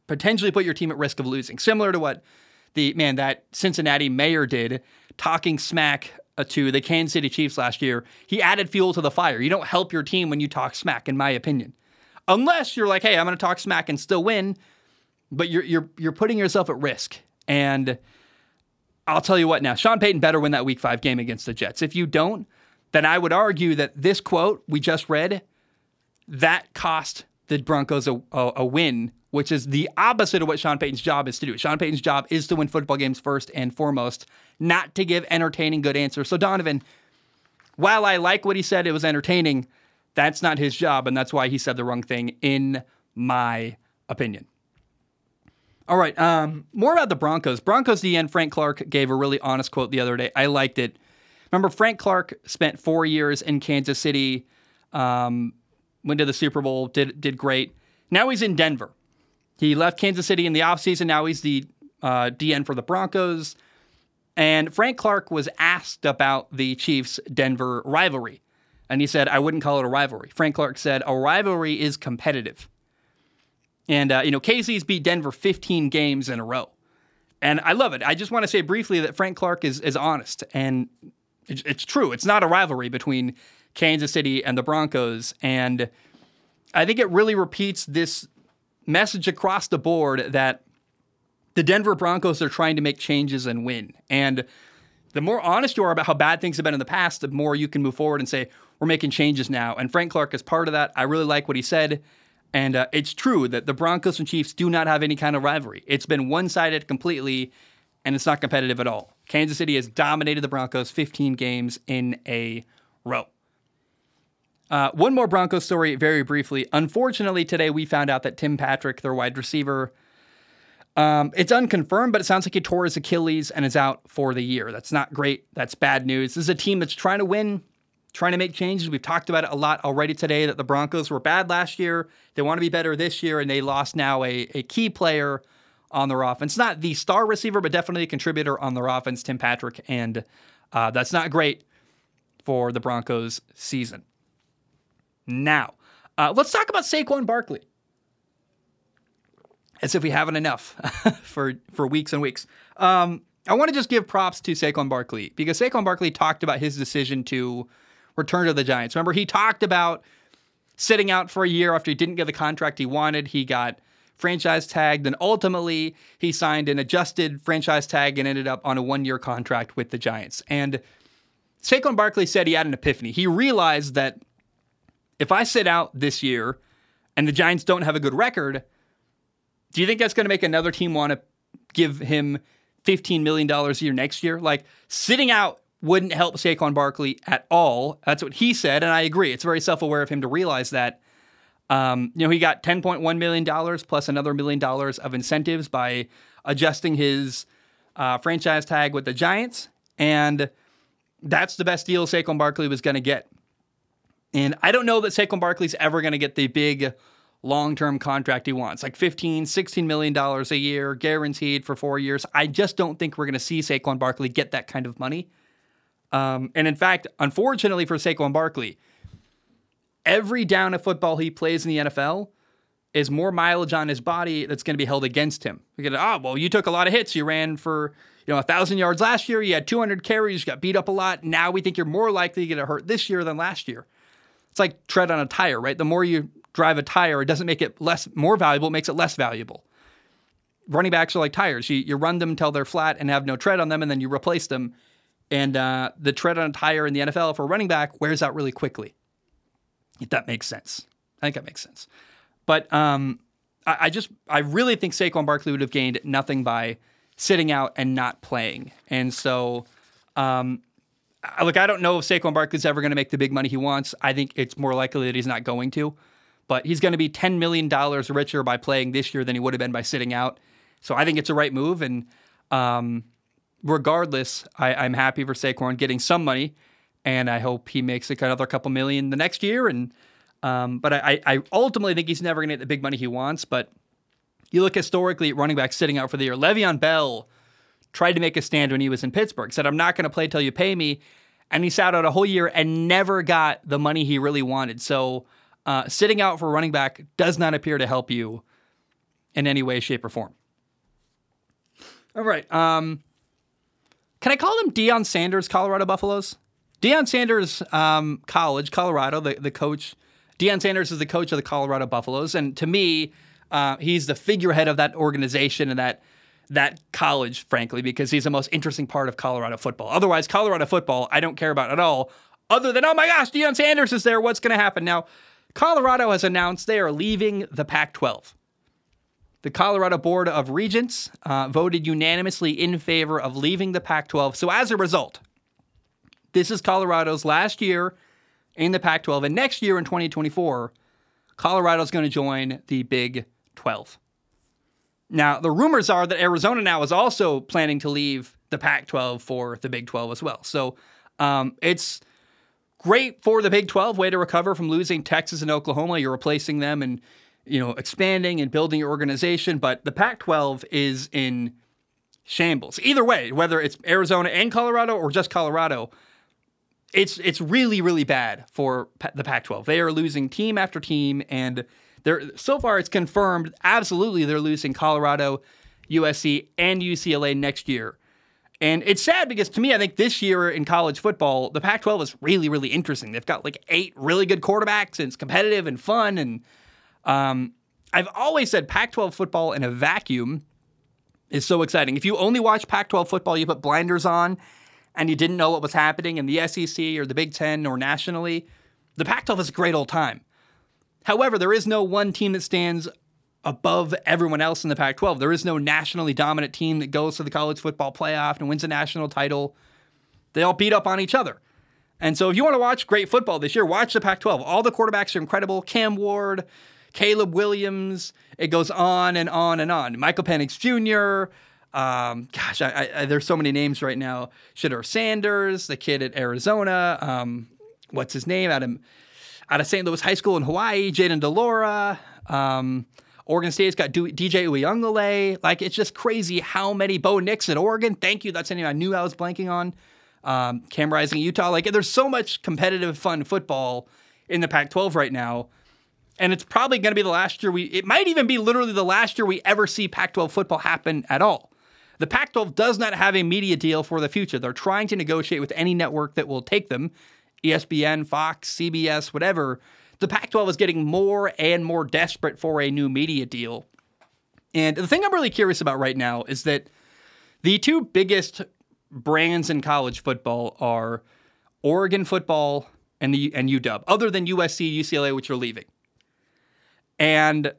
potentially put your team at risk of losing. Similar to what the man that Cincinnati mayor did, talking smack uh, to the Kansas City Chiefs last year. He added fuel to the fire. You don't help your team when you talk smack, in my opinion, unless you're like, hey, I'm going to talk smack and still win. But you're you're you're putting yourself at risk. And I'll tell you what now, Sean Payton better win that Week Five game against the Jets. If you don't, then I would argue that this quote we just read that cost the Broncos a, a, a, win, which is the opposite of what Sean Payton's job is to do. Sean Payton's job is to win football games first and foremost, not to give entertaining good answers. So Donovan, while I like what he said, it was entertaining. That's not his job, and that's why he said the wrong thing, in my opinion. All right, um, more about the Broncos. Broncos DE Frank Clark gave a really honest quote the other day. I liked it. Remember, Frank Clark spent four years in Kansas City, um, went to the Super Bowl, did did great. Now he's in Denver. He left Kansas City in the offseason. Now he's the uh, DE for the Broncos. And Frank Clark was asked about the Chiefs Denver rivalry. And he said, I wouldn't call it a rivalry. Frank Clark said, a rivalry is competitive. And, uh, you know, KC's beat Denver 15 games in a row. And I love it. I just want to say briefly that Frank Clark is, is honest. And it's, it's true. It's not a rivalry between Kansas City and the Broncos. And I think it really repeats this message across the board that the Denver Broncos are trying to make changes and win. And the more honest you are about how bad things have been in the past, the more you can move forward and say, we're making changes now. And Frank Clark is part of that. I really like what he said. And uh, it's true that the Broncos and Chiefs do not have any kind of rivalry. It's been one sided completely, and it's not competitive at all. Kansas City has dominated the Broncos 15 games in a row. Uh, one more Broncos story, very briefly. Unfortunately, today we found out that Tim Patrick, their wide receiver, um, it's unconfirmed, but it sounds like he tore his Achilles and is out for the year. That's not great. That's bad news. This is a team that's trying to win, trying to make changes. We've talked about it a lot already today that the Broncos were bad last year. They want to be better this year, and they lost now a, a key player on their offense. Not the star receiver, but definitely a contributor on their offense, Tim Patrick. And uh, that's not great for the Broncos season. Now, uh, let's talk about Saquon Barkley. As if we haven't enough for for weeks and weeks. Um, I want to just give props to Saquon Barkley because Saquon Barkley talked about his decision to return to the Giants. Remember, he talked about sitting out for a year after he didn't get the contract he wanted. He got franchise tagged, and ultimately he signed an adjusted franchise tag and ended up on a one year contract with the Giants. And Saquon Barkley said he had an epiphany. He realized that if I sit out this year and the Giants don't have a good record, do you think that's going to make another team want to give him $15 million a year next year? Like sitting out wouldn't help Saquon Barkley at all. That's what he said, and I agree. It's very self aware of him to realize that. Um, you know, he got $10.1 million plus another million dollars of incentives by adjusting his uh, franchise tag with the Giants. And that's the best deal Saquon Barkley was going to get. And I don't know that Saquon Barkley's ever going to get the big long-term contract he wants, like 15, 16 million dollars a year guaranteed for 4 years. I just don't think we're going to see Saquon Barkley get that kind of money. Um, and in fact, unfortunately for Saquon Barkley, every down of football he plays in the NFL is more mileage on his body that's going to be held against him. We get, oh, well, you took a lot of hits. You ran for you know a thousand yards last year. You had 200 carries. You got beat up a lot. Now we think you're more likely to get hurt this year than last year. It's like tread on a tire, right? The more you drive a tire, it doesn't make it less more valuable, it makes it less valuable. Running backs are like tires. You, you run them until they're flat and have no tread on them, and then you replace them. And uh, the tread on a tire in the NFL for a running back wears out really quickly. If that makes sense. I think that makes sense. But um, I, I just, I really think Saquon Barkley would have gained nothing by sitting out and not playing. And so um, look, I don't know if Saquon Barkley's ever going to make the big money he wants. I think it's more likely that he's not going to. But he's going to be $10 million richer by playing this year than he would have been by sitting out. So I think it's a right move. And um, regardless, I, am happy for Saquon getting some money. And I hope he makes another couple million the next year. And um, But I, I ultimately think he's never going to get the big money he wants. But you look historically at running backs sitting out for the year. Le'Veon Bell – tried to make a stand when he was in Pittsburgh. Said, I'm not going to play till you pay me. And he sat out a whole year and never got the money he really wanted. So uh, sitting out for running back does not appear to help you in any way, shape, or form. All right. Um, can I call him Deion Sanders, Colorado Buffaloes? Deion Sanders um, College, Colorado, the, the coach. Deion Sanders is the coach of the Colorado Buffaloes. And to me, uh, he's the figurehead of that organization and that that college, frankly, because he's the most interesting part of Colorado football. Otherwise, Colorado football, I don't care about at all, other than, oh my gosh, Deion Sanders is there. What's going to happen? Now, Colorado has announced they are leaving the Pac 12. The Colorado Board of Regents uh, voted unanimously in favor of leaving the Pac 12. So, as a result, this is Colorado's last year in the Pac 12. And next year in 2024, Colorado's going to join the Big 12. Now, the rumors are that Arizona now is also planning to leave the Pac 12 for the Big 12 as well. So um, it's great for the Big 12 way to recover from losing Texas and Oklahoma. You're replacing them and you know expanding and building your organization, but the Pac 12 is in shambles. Either way, whether it's Arizona and Colorado or just Colorado, it's it's really really bad for the Pac-12. They are losing team after team, and they're so far it's confirmed absolutely they're losing Colorado, USC, and UCLA next year. And it's sad because to me, I think this year in college football, the Pac 12 is really, really interesting. They've got like eight really good quarterbacks and it's competitive and fun. And um, I've always said Pac 12 football in a vacuum is so exciting. If you only watch Pac 12 football, you put blinders on and you didn't know what was happening in the SEC or the Big Ten or nationally, the Pac 12 is a great old time. However, there is no one team that stands above everyone else in the Pac 12. There is no nationally dominant team that goes to the college football playoff and wins a national title. They all beat up on each other. And so if you want to watch great football this year, watch the Pac 12. All the quarterbacks are incredible. Cam Ward, Caleb Williams, it goes on and on and on. Michael Penix Jr., um, gosh, I, I, there's so many names right now. Shedeur Sanders, the kid at Arizona. Um, what's his name? Of, out of St. Louis High School in Hawaii, Jayden de Laura. Um, Oregon State's got DJ Uiagalelei. Like, it's just crazy how many Bo Nix at Oregon. Thank you. That's something I knew I was blanking on. Um, Cam Rising Utah. Like, there's so much competitive, fun football in the Pac 12 right now. And it's probably going to be the last year we, it might even be literally the last year we ever see Pac 12 football happen at all. The Pac 12 does not have a media deal for the future. They're trying to negotiate with any network that will take them ESPN, Fox, CBS, whatever the Pac 12 is getting more and more desperate for a new media deal. And the thing I'm really curious about right now is that the two biggest brands in college football are Oregon football and the and UW, other than USC, UCLA, which are leaving. And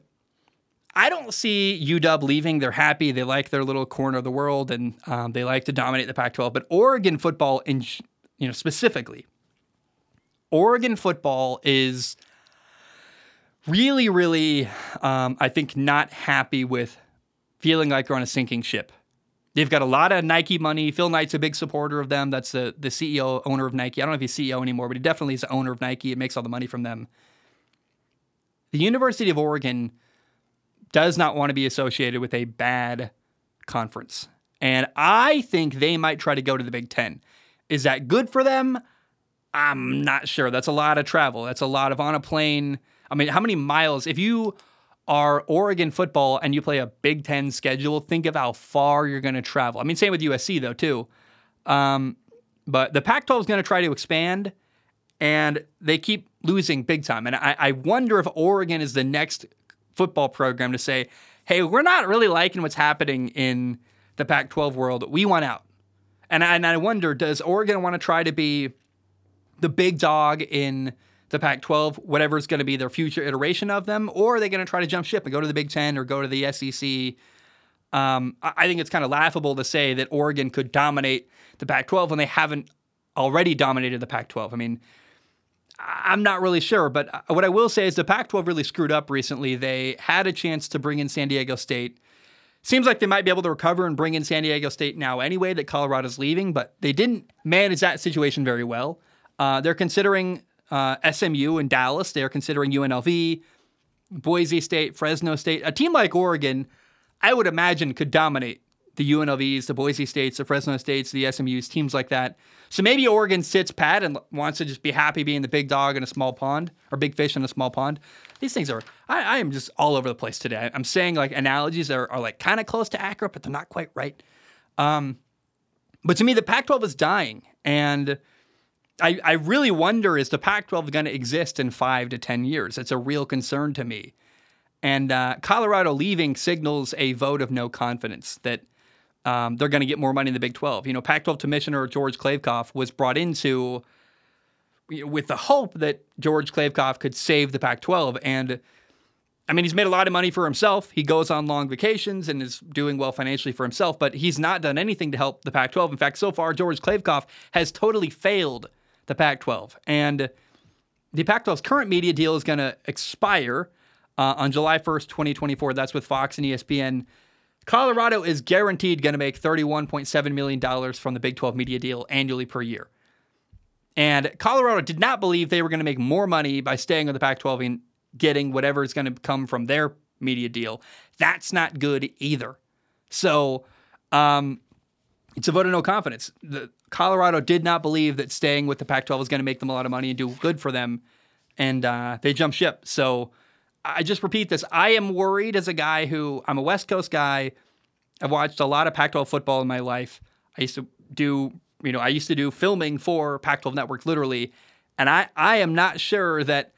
I don't see UW leaving. They're happy. They like their little corner of the world, and um, they like to dominate the Pac-12. But Oregon football, in you know specifically, Oregon football is really, really, um, I think, not happy with feeling like they're on a sinking ship. They've got a lot of Nike money. Phil Knight's a big supporter of them. That's the, the CEO, owner of Nike. I don't know if he's CEO anymore, but he definitely is the owner of Nike. It makes all the money from them. The University of Oregon does not want to be associated with a bad conference. And I think they might try to go to the Big Ten. Is that good for them? I'm not sure. That's a lot of travel. That's a lot of on a plane I mean, how many miles? If you are Oregon football and you play a Big Ten schedule, think of how far you're going to travel. I mean, same with USC though too. Um, but the Pac-12 is going to try to expand, and they keep losing big time. And I, I wonder if Oregon is the next football program to say, "Hey, we're not really liking what's happening in the Pac-12 world. We want out." And I, and I wonder, does Oregon want to try to be the big dog in the Pac 12, whatever is going to be their future iteration of them, or are they going to try to jump ship and go to the Big Ten or go to the SEC? Um, I think it's kind of laughable to say that Oregon could dominate the Pac 12 when they haven't already dominated the Pac 12. I mean, I'm not really sure, but uh, what I will say is the Pac 12 really screwed up recently. They had a chance to bring in San Diego State. Seems like they might be able to recover and bring in San Diego State now anyway, that Colorado's leaving, but they didn't manage that situation very well. Uh, they're considering uh, SMU and Dallas. They are considering UNLV, Boise State, Fresno State. A team like Oregon, I would imagine, could dominate the UNLVs, the Boise States, the Fresno States, the SMUs, teams like that. So maybe Oregon sits pat and wants to just be happy being the big dog in a small pond or big fish in a small pond. These things are, I, I am just all over the place today. I'm saying like analogies are, are like kind of close to accurate, but they're not quite right. Um, but to me, the Pac 12 is dying. And I, I really wonder is the Pac 12 going to exist in five to 10 years? It's a real concern to me. And uh, Colorado leaving signals a vote of no confidence that um, they're going to get more money in the Big 12. You know, Pac 12 Commissioner George Kliavkoff was brought into with the hope that George Kliavkoff could save the Pac 12. And I mean, he's made a lot of money for himself. He goes on long vacations and is doing well financially for himself, but he's not done anything to help the Pac 12. In fact, so far, George Kliavkoff has totally failed the Pac 12. And the Pac 12's current media deal is going to expire uh, on July 1st, 2024. That's with Fox and ESPN. Colorado is guaranteed going to make $31.7 million from the Big 12 media deal annually per year. And Colorado did not believe they were going to make more money by staying on the Pac 12 and getting whatever is going to come from their media deal. That's not good either. So Um, it's a vote of no confidence. The, Colorado did not believe that staying with the Pac 12 was going to make them a lot of money and do good for them. And uh, they jumped ship. So I just repeat this. I am worried as a guy who I'm a West Coast guy. I've watched a lot of Pac 12 football in my life. I used to do, you know, I used to do filming for Pac 12 Network literally. And I, I am not sure that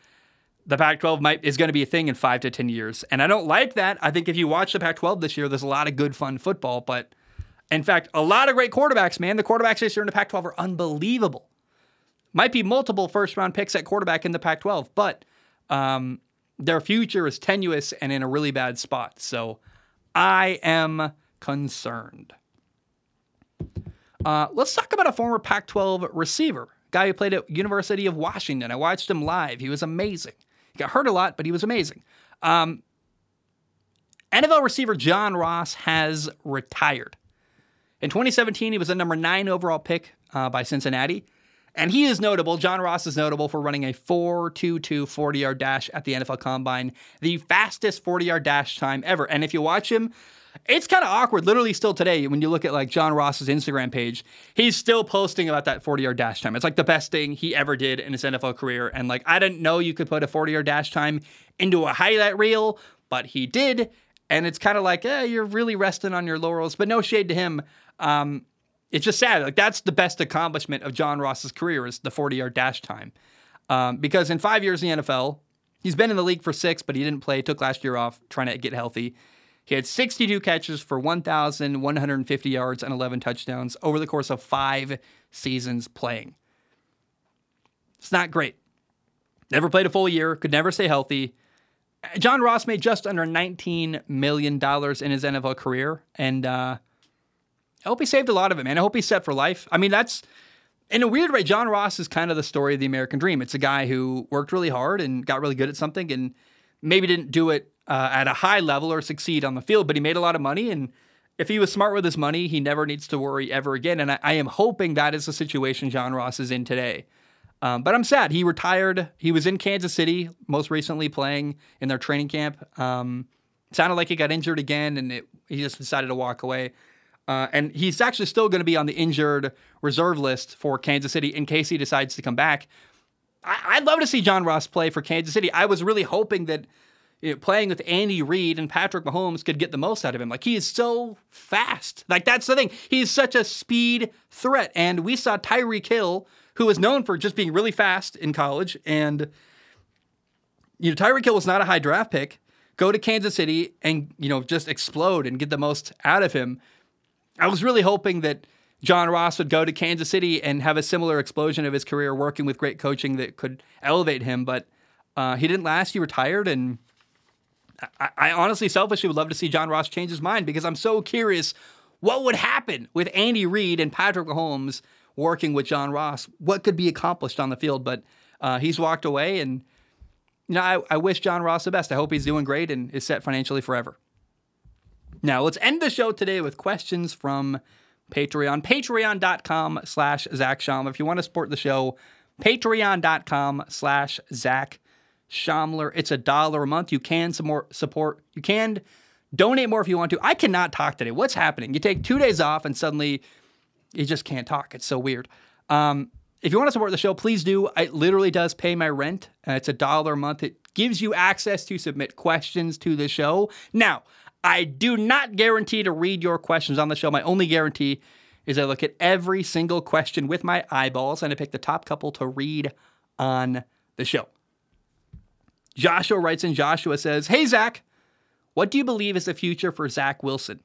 the Pac 12 might is going to be a thing in five to 10 years. And I don't like that. I think if you watch the Pac 12 this year, there's a lot of good, fun football. But in fact, a lot of great quarterbacks, man. The quarterbacks this year in the Pac 12 are unbelievable. Might be multiple first round picks at quarterback in the Pac 12, but um, their future is tenuous and in a really bad spot. So I am concerned. Uh, let's talk about a former Pac 12 receiver, guy who played at University of Washington. I watched him live. He was amazing. He got hurt a lot, but he was amazing. Um, NFL receiver John Ross has retired. In 2017, he was a number nine overall pick uh, by Cincinnati. And he is notable. John Ross is notable for running a 4.22 40 yard dash at the NFL Combine, the fastest 40 yard dash time ever. And if you watch him, it's kind of awkward. Literally, still today, when you look at like John Ross's Instagram page, he's still posting about that 40 yard dash time. It's like the best thing he ever did in his NFL career. And like, I didn't know you could put a 40 yard dash time into a highlight reel, but he did. And it's kind of like, eh, you're really resting on your laurels, but no shade to him. Um, it's just sad. Like that's the best accomplishment of John Ross's career is the 40 yard dash time. Um, because in five years in the NFL, he's been in the league for six, but he didn't play. Took last year off trying to get healthy. He had 62 catches for 1,150 yards and 11 touchdowns over the course of five seasons playing. It's not great. Never played a full year, could never stay healthy. John Ross made just under $19 million in his NFL career. And uh, I hope he saved a lot of it, man. I hope he's set for life. I mean, that's in a weird way, John Ross is kind of the story of the American dream. It's a guy who worked really hard and got really good at something and maybe didn't do it uh, at a high level or succeed on the field, but he made a lot of money. And if he was smart with his money, he never needs to worry ever again. And I, I am hoping that is the situation John Ross is in today. Um, but I'm sad. He retired. He was in Kansas City most recently playing in their training camp. Um, sounded like he got injured again and it, he just decided to walk away. Uh, and he's actually still going to be on the injured reserve list for Kansas City in case he decides to come back. I- would love to see John Ross play for Kansas City. I was really hoping that you know, playing with Andy Reid and Patrick Mahomes could get the most out of him. Like he is so fast. Like that's the thing. He's such a speed threat. And we saw Tyreek Hill, who was known for just being really fast in college, and you know Tyreek Hill was not a high draft pick. Go to Kansas City and you know just explode and get the most out of him. I was really hoping that John Ross would go to Kansas City and have a similar explosion of his career, working with great coaching that could elevate him. But uh, he didn't last. He retired, and I, I, honestly, selfishly, would love to see John Ross change his mind because I'm so curious what would happen with Andy Reid and Patrick Mahomes working with John Ross. What could be accomplished on the field? But uh, he's walked away, and you know, I, I wish John Ross the best. I hope he's doing great and is set financially forever. Now, let's end the show today with questions from Patreon. Patreon.com slash Zac Shomler. If you want to support the show, patreon.com slash Zac Shomler. It's a dollar a month. You can some more support. You can donate more if you want to. I cannot talk today. What's happening? You take two days off and suddenly you just can't talk. It's so weird. Um, if you want to support the show, please do. It literally does pay my rent. Uh, it's a dollar a month. It gives you access to submit questions to the show. Now, I do not guarantee to read your questions on the show. My only guarantee is I look at every single question with my eyeballs and I pick the top couple to read on the show. Joshua writes and Joshua says, Hey, Zac, what do you believe is the future for Zach Wilson?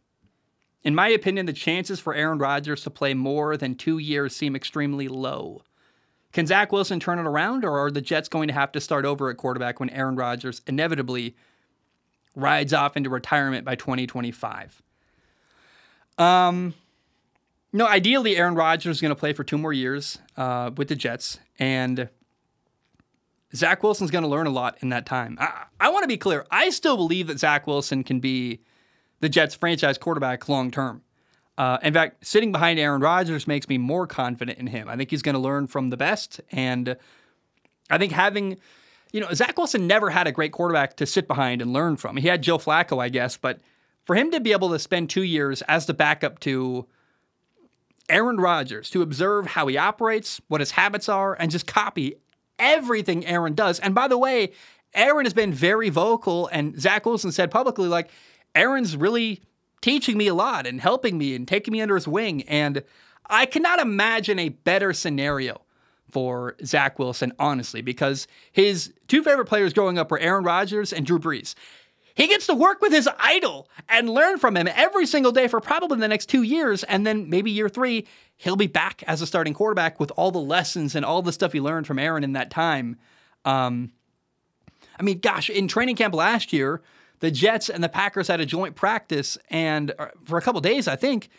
In my opinion, the chances for Aaron Rodgers to play more than two years seem extremely low. Can Zach Wilson turn it around, or are the Jets going to have to start over at quarterback when Aaron Rodgers inevitably rides off into retirement by 2025. Um, no, ideally, Aaron Rodgers is going to play for two more years uh, with the Jets, and Zach Wilson's going to learn a lot in that time. I, I want to be clear. I still believe that Zach Wilson can be the Jets' franchise quarterback long term. Uh, in fact, sitting behind Aaron Rodgers makes me more confident in him. I think he's going to learn from the best, and I think having you know, Zach Wilson never had a great quarterback to sit behind and learn from. He had Joe Flacco, I guess, but for him to be able to spend two years as the backup to Aaron Rodgers, to observe how he operates, what his habits are, and just copy everything Aaron does. And by the way, Aaron has been very vocal, and Zach Wilson said publicly, like, Aaron's really teaching me a lot and helping me and taking me under his wing. And I cannot imagine a better scenario for Zach Wilson, honestly, because his two favorite players growing up were Aaron Rodgers and Drew Brees. He gets to work with his idol and learn from him every single day for probably the next two years. And then maybe year three, he'll be back as a starting quarterback with all the lessons and all the stuff he learned from Aaron in that time. Um, I mean, gosh, in training camp last year, the Jets and the Packers had a joint practice, and uh, for a couple days, I think.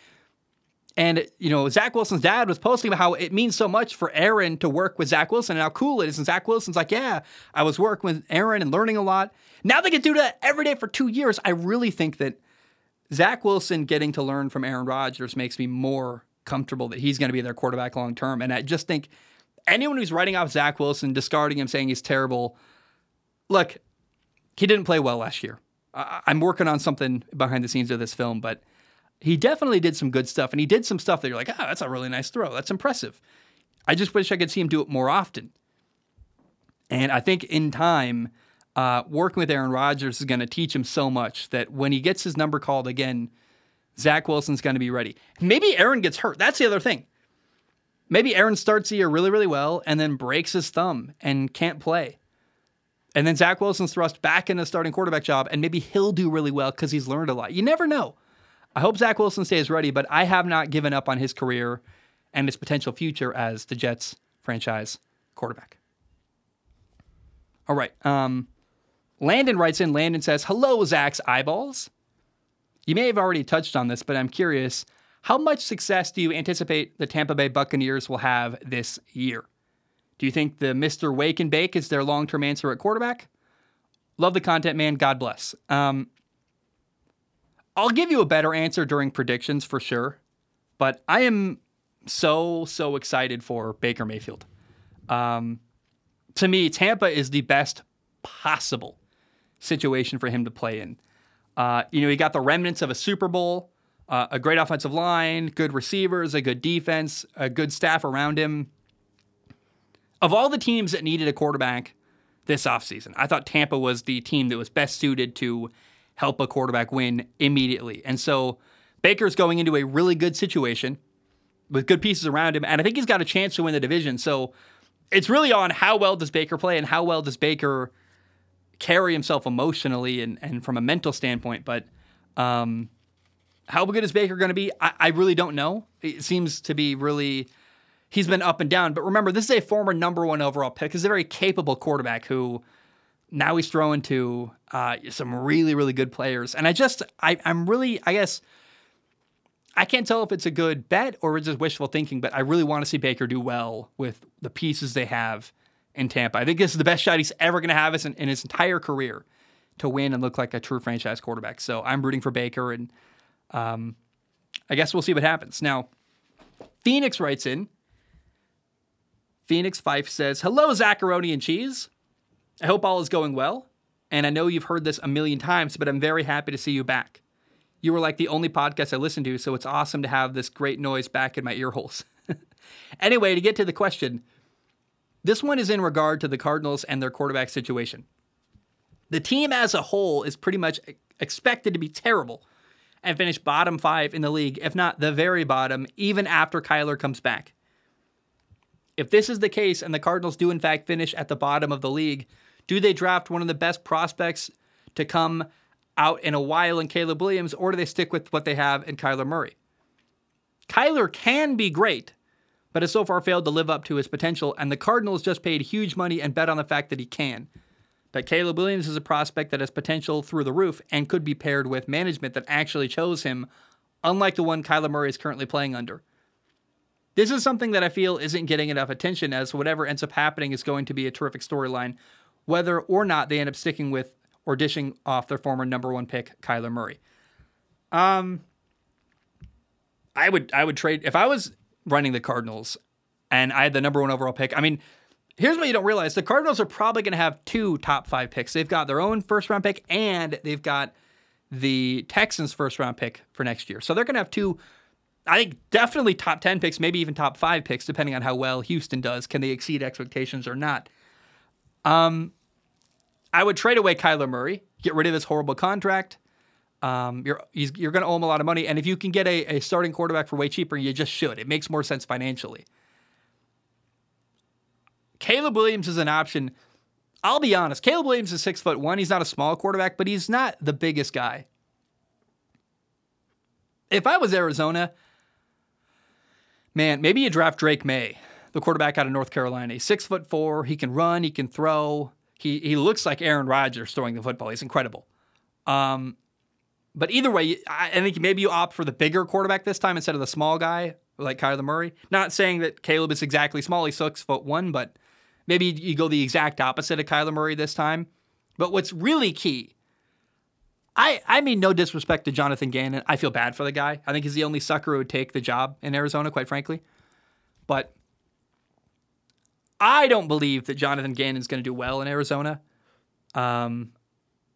And, you know, Zach Wilson's dad was posting about how it means so much for Aaron to work with Zach Wilson and how cool it is. And Zach Wilson's like, yeah, I was working with Aaron and learning a lot. Now they to do that every day for two years. I really think that Zach Wilson getting to learn from Aaron Rodgers makes me more comfortable that he's going to be their quarterback long term. And I just think anyone who's writing off Zach Wilson, discarding him, saying he's terrible, look, he didn't play well last year. I'm working on something behind the scenes of this film, but he definitely did some good stuff. And he did some stuff that you're like, oh, that's a really nice throw. That's impressive. I just wish I could see him do it more often. And I think in time, uh, working with Aaron Rodgers is going to teach him so much that when he gets his number called again, Zach Wilson's going to be ready. Maybe Aaron gets hurt. That's the other thing. Maybe Aaron starts the year really, really well and then breaks his thumb and can't play. And then Zach Wilson's thrust back in a starting quarterback job, and maybe he'll do really well because he's learned a lot. You never know. I hope Zach Wilson stays ready, but I have not given up on his career and his potential future as the Jets franchise quarterback. All right. Um, Landon writes in. Landon says, "Hello, Zac's eyeballs. You may have already touched on this, but I'm curious. How much success do you anticipate the Tampa Bay Buccaneers will have this year? Do you think the Mr. Wake and Bake is their long term answer at quarterback? Love the content, man. God bless. Um, I'll give you a better answer during predictions for sure, but I am so, so excited for Baker Mayfield. Um, to me, Tampa is the best possible situation for him to play in. Uh, you know, he got the remnants of a Super Bowl, uh, a great offensive line, good receivers, a good defense, a good staff around him. Of all the teams that needed a quarterback this offseason, I thought Tampa was the team that was best suited to help a quarterback win immediately. And so Baker's going into a really good situation with good pieces around him, and I think he's got a chance to win the division. So it's really on how well does Baker play and how well does Baker carry himself emotionally and, and from a mental standpoint. But um, how good is Baker going to be? I, I really don't know. It seems to be really he's been up and down. But remember, this is a former number one overall pick. He's a very capable quarterback who now he's throwing to uh, some really, really good players. And I just, I, I'm really, I guess, I can't tell if it's a good bet or it's just wishful thinking, but I really want to see Baker do well with the pieces they have in Tampa. I think this is the best shot he's ever going to have in, in his entire career to win and look like a true franchise quarterback. So I'm rooting for Baker, and um, I guess we'll see what happens. Now, Phoenix writes in Phoenix Fife says, Hello, Zacharoni and Cheese. I hope all is going well. And I know you've heard this a million times, but I'm very happy to see you back. You were like the only podcast I listened to, so it's awesome to have this great noise back in my ear holes. anyway, to get to the question, this one is in regard to the Cardinals and their quarterback situation. The team as a whole is pretty much expected to be terrible and finish bottom five in the league, if not the very bottom, even after Kyler comes back. If this is the case and the Cardinals do in fact finish at the bottom of the league, do they draft one of the best prospects to come out in a while in Caleb Williams, or do they stick with what they have in Kyler Murray? Kyler can be great, but has so far failed to live up to his potential, and the Cardinals just paid huge money and bet on the fact that he can. But Caleb Williams is a prospect that has potential through the roof and could be paired with management that actually chose him, unlike the one Kyler Murray is currently playing under. This is something that I feel isn't getting enough attention as whatever ends up happening is going to be a terrific storyline, whether or not they end up sticking with or dishing off their former number one pick, Kyler Murray. Um, I would I would trade if I was running the Cardinals and I had the number one overall pick. I mean, here's what you don't realize: the Cardinals are probably going to have two top five picks. They've got their own first round pick and they've got the Texans' first round pick for next year. So they're going to have two, I think, definitely top 10 picks, maybe even top five picks, depending on how well Houston does. Can they exceed expectations or not? Um, I would trade away Kyler Murray, get rid of this horrible contract. Um, you're you're going to owe him a lot of money, and if you can get a, a starting quarterback for way cheaper, you just should. It makes more sense financially. Caleb Williams is an option. I'll be honest. Caleb Williams is six foot one. He's not a small quarterback, but he's not the biggest guy. If I was Arizona, man, maybe you draft Drake Maye, the quarterback out of North Carolina. He's six foot four. He can run. He can throw. He he looks like Aaron Rodgers throwing the football. He's incredible. Um, but either way, I think maybe you opt for the bigger quarterback this time instead of the small guy like Kyler Murray. Not saying that Caleb is exactly small; he's six foot one, but maybe you go the exact opposite of Kyler Murray this time. But what's really key, I I mean no disrespect to Jonathan Gannon. I feel bad for the guy. I think he's the only sucker who would take the job in Arizona, quite frankly. But I don't believe that Jonathan Gannon is going to do well in Arizona. Um,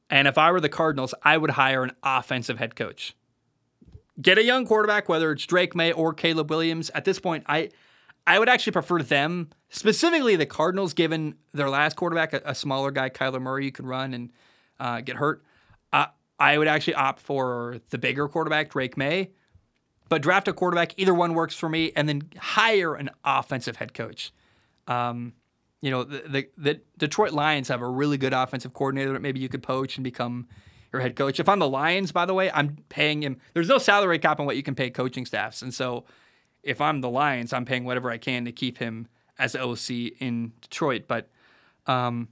and if I were the Cardinals, I would hire an offensive head coach. Get a young quarterback, whether it's Drake Maye or Caleb Williams. At this point, I I would actually prefer them, specifically the Cardinals, given their last quarterback, a, a smaller guy, Kyler Murray, you can run and uh, get hurt. Uh, I would actually opt for the bigger quarterback, Drake Maye. but draft a quarterback. Either one works for me, and then hire an offensive head coach. Um, you know, the, the, the Detroit Lions have a really good offensive coordinator that maybe you could poach and become your head coach. If I'm the Lions, by the way, I'm paying him. There's no salary cap on what you can pay coaching staffs, and so if I'm the Lions, I'm paying whatever I can to keep him as OC in Detroit. But um,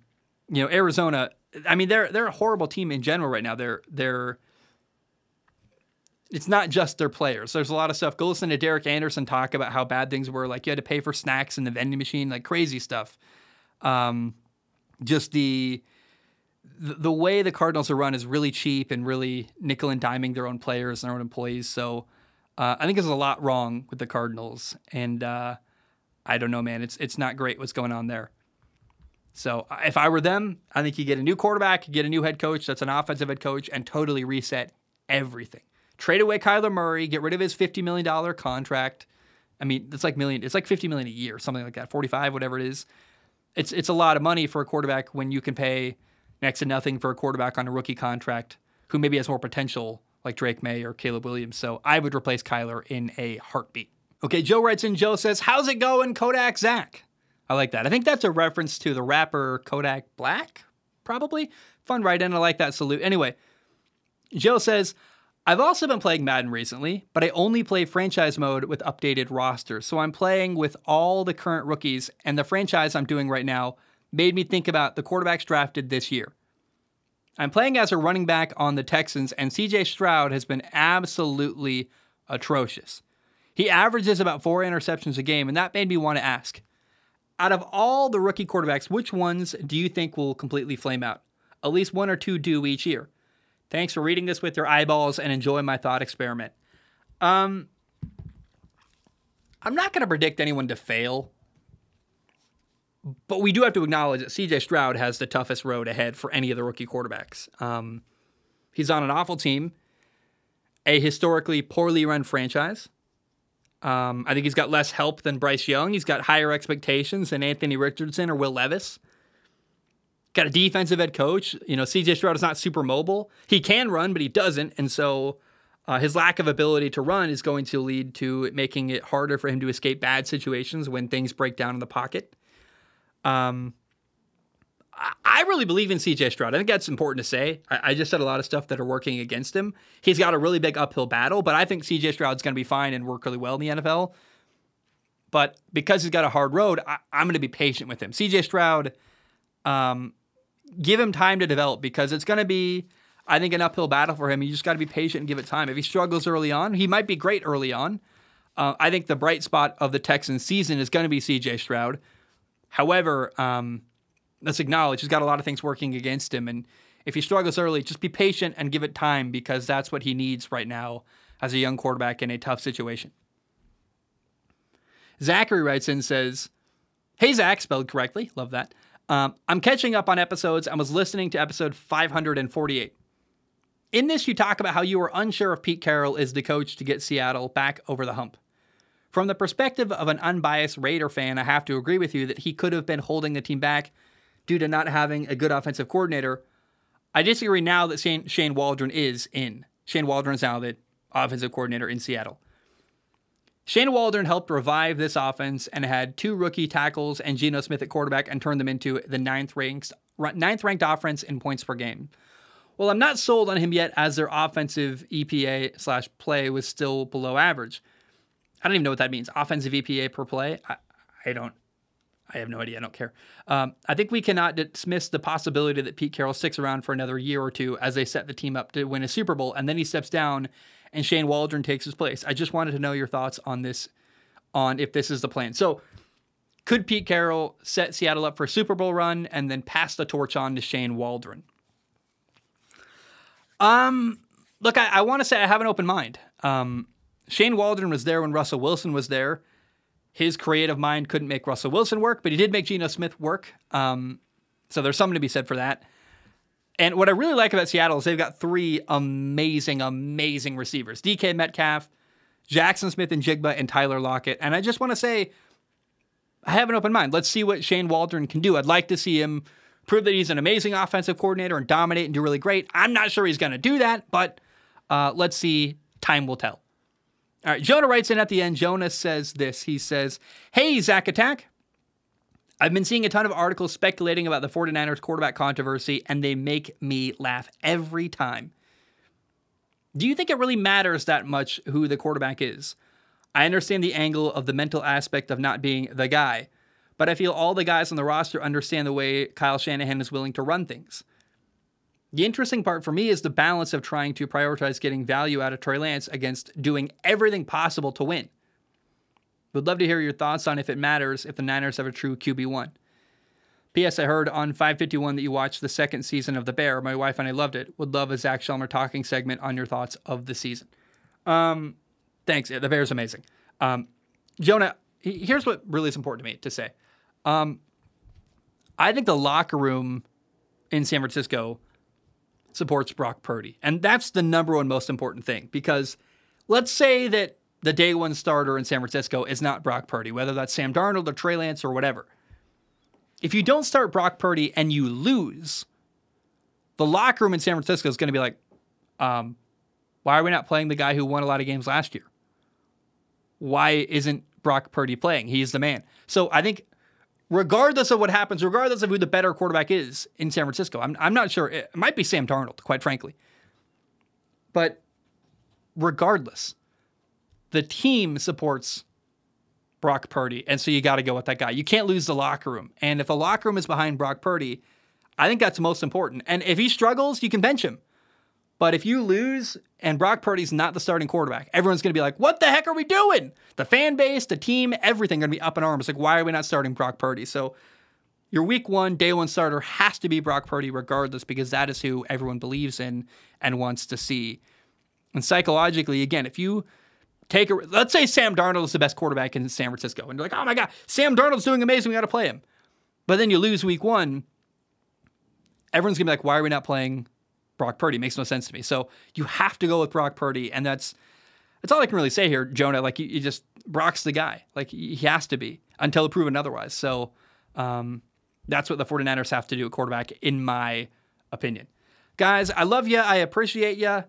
you know, Arizona. I mean, they're they're a horrible team in general right now. They're they're it's not just their players. There's a lot of stuff. Go listen to Derek Anderson talk about how bad things were. Like you had to pay for snacks in the vending machine, like crazy stuff. Um, just the the way the Cardinals are run is really cheap and really nickel and diming their own players and their own employees. So uh, I think there's a lot wrong with the Cardinals, and uh, I don't know, man. It's it's not great what's going on there. So if I were them, I think you get a new quarterback, you get a new head coach that's an offensive head coach, and totally reset everything. Trade away Kyler Murray, get rid of his fifty million dollar contract. I mean, it's like million. It's like fifty million a year, something like that, forty five, whatever it is. It's it's a lot of money for a quarterback when you can pay next to nothing for a quarterback on a rookie contract who maybe has more potential like Drake Maye or Caleb Williams. So I would replace Kyler in a heartbeat. Okay, Joe writes in. Joe says, "How's it going, Kodak Zac?" I like that. I think that's a reference to the rapper Kodak Black, probably. Fun write in. I like that salute. Anyway, Joe says, I've also been playing Madden recently, but I only play franchise mode with updated rosters. So I'm playing with all the current rookies, and the franchise I'm doing right now made me think about the quarterbacks drafted this year. I'm playing as a running back on the Texans, and CJ Stroud has been absolutely atrocious. He averages about four interceptions a game, and that made me want to ask out of all the rookie quarterbacks, which ones do you think will completely flame out? At least one or two do each year. Thanks for reading this with your eyeballs and enjoy my thought experiment. Um, I'm not going to predict anyone to fail but we do have to acknowledge that CJ Stroud has the toughest road ahead for any of the rookie quarterbacks. Um, he's on an awful team, a historically poorly run franchise. Um, I think he's got less help than Bryce Young. He's got higher expectations than Anthony Richardson or Will Levis. Got a defensive head coach. You know, CJ Stroud is not super mobile. He can run, but he doesn't. And so uh, his lack of ability to run is going to lead to making it harder for him to escape bad situations when things break down in the pocket. Um, I really believe in CJ Stroud. I think that's important to say. I, just said a lot of stuff that are working against him. He's got a really big uphill battle, but I think CJ Stroud's going to be fine and work really well in the NFL. But because he's got a hard road, I, am going to be patient with him. CJ Stroud, um, give him time to develop because it's going to be, I think, an uphill battle for him. You just got to be patient and give it time. If he struggles early on, he might be great early on. Uh, I think the bright spot of the Texans season is going to be CJ Stroud. However, um, let's acknowledge he's got a lot of things working against him. And if he struggles early, just be patient and give it time because that's what he needs right now as a young quarterback in a tough situation. Zachary writes in and says, Hey, Zac, spelled correctly. Love that. Um, I'm catching up on episodes. I was listening to episode 548. in this, you talk about how you were unsure if Pete Carroll is the coach to get Seattle back over the hump. From the perspective of an unbiased Raider fan, I have to agree with you that he could have been holding the team back due to not having a good offensive coordinator. I disagree now that Shane, Shane Waldron is in. Shane Waldron is now the offensive coordinator in Seattle. Shane Waldron helped revive this offense and had two rookie tackles and Geno Smith at quarterback and turned them into the ninth ranked ninth ranked offense in points per game. Well, I'm not sold on him yet as their offensive EPA slash play was still below average. I don't even know what that means. Offensive EPA per play. I, I don't. I have no idea. I don't care. Um, I think we cannot dismiss the possibility that Pete Carroll sticks around for another year or two as they set the team up to win a Super Bowl, and then he steps down, and Shane Waldron takes his place. I just wanted to know your thoughts on this, on if this is the plan. So, could Pete Carroll set Seattle up for a Super Bowl run and then pass the torch on to Shane Waldron? Um, look, I, I want to say I have an open mind. Um, Shane Waldron was there when Russell Wilson was there. His creative mind couldn't make Russell Wilson work, but he did make Geno Smith work. Um, so there's something to be said for that. And what I really like about Seattle is they've got three amazing, amazing receivers DK Metcalf, Jaxon Smith-Njigba, and Tyler Lockett. And I just want to say, I have an open mind. Let's see what Shane Waldron can do. I'd like to see him prove that he's an amazing offensive coordinator and dominate and do really great. I'm not sure he's going to do that, but uh, let's see. Time will tell. All right, Jonah writes in at the end. Jonah says this. He says, Hey, Zac Attack. I've been seeing a ton of articles speculating about the 49ers quarterback controversy, and they make me laugh every time. Do you think it really matters that much who the quarterback is? I understand the angle of the mental aspect of not being the guy, but I feel all the guys on the roster understand the way Kyle Shanahan is willing to run things. The interesting part for me is the balance of trying to prioritize getting value out of Trey Lance against doing everything possible to win. Would love to hear your thoughts on if it matters if the Niners have a true QB1. P.S. I heard on 551 that you watched the second season of The Bear. My wife and I loved it. Would love a Zac Shomler talking segment on your thoughts of the season. Um, thanks. The Bear is amazing. Um, Jonah, here's what really is important to me to say. Um, I think the locker room in San Francisco supports Brock Purdy. And that's the number one most important thing because let's say that the day one starter in San Francisco is not Brock Purdy, whether that's Sam Darnold or Trey Lance or whatever. If you don't start Brock Purdy and you lose, the locker room in San Francisco is going to be like, um, why are we not playing the guy who won a lot of games last year? Why isn't Brock Purdy playing? He's the man. So I think regardless of what happens, regardless of who the better quarterback is in San Francisco. I'm, I'm not sure. It might be Sam Darnold, quite frankly. But regardless, the team supports Brock Purdy. And so you got to go with that guy. You can't lose the locker room. And if the locker room is behind Brock Purdy, I think that's most important. And if he struggles, you can bench him. But if you lose and Brock Purdy's not the starting quarterback, everyone's going to be like, what the heck are we doing? The fan base, the team, everything going to be up in arms. Like, why are we not starting Brock Purdy? So your week one, day one starter has to be Brock Purdy regardless because that is who everyone believes in and wants to see. And psychologically, again, if you take a, let's say Sam Darnold is the best quarterback in San Francisco, and you're like, oh my God, Sam Darnold's doing amazing. We got to play him. But then you lose week one. Everyone's going to be like, why are we not playing Brock Purdy. Makes no sense to me. So you have to go with Brock Purdy, and that's that's all I can really say here, Jonah. Like you, you just Brock's the guy. Like he has to be until proven otherwise. So um, that's what the 49ers have to do at quarterback, in my opinion. Guys, I love you. I appreciate you.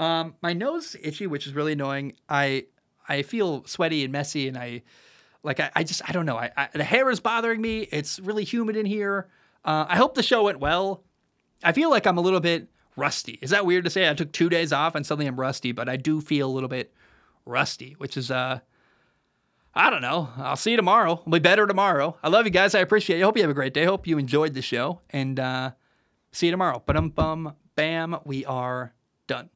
Um, my nose itchy, which is really annoying. I I feel sweaty and messy, and I like I, I just I don't know. I, I, the hair is bothering me. It's really humid in here. Uh, I hope the show went well. I feel like I'm a little bit rusty. Is that weird to say? I took two days off and suddenly I'm rusty, but I do feel a little bit rusty, which is uh I don't know. I'll see you tomorrow. I'll be better tomorrow. I love you guys. I appreciate you. Hope you have a great day. Hope you enjoyed the show. And uh see you tomorrow. But um bum bam, we are done.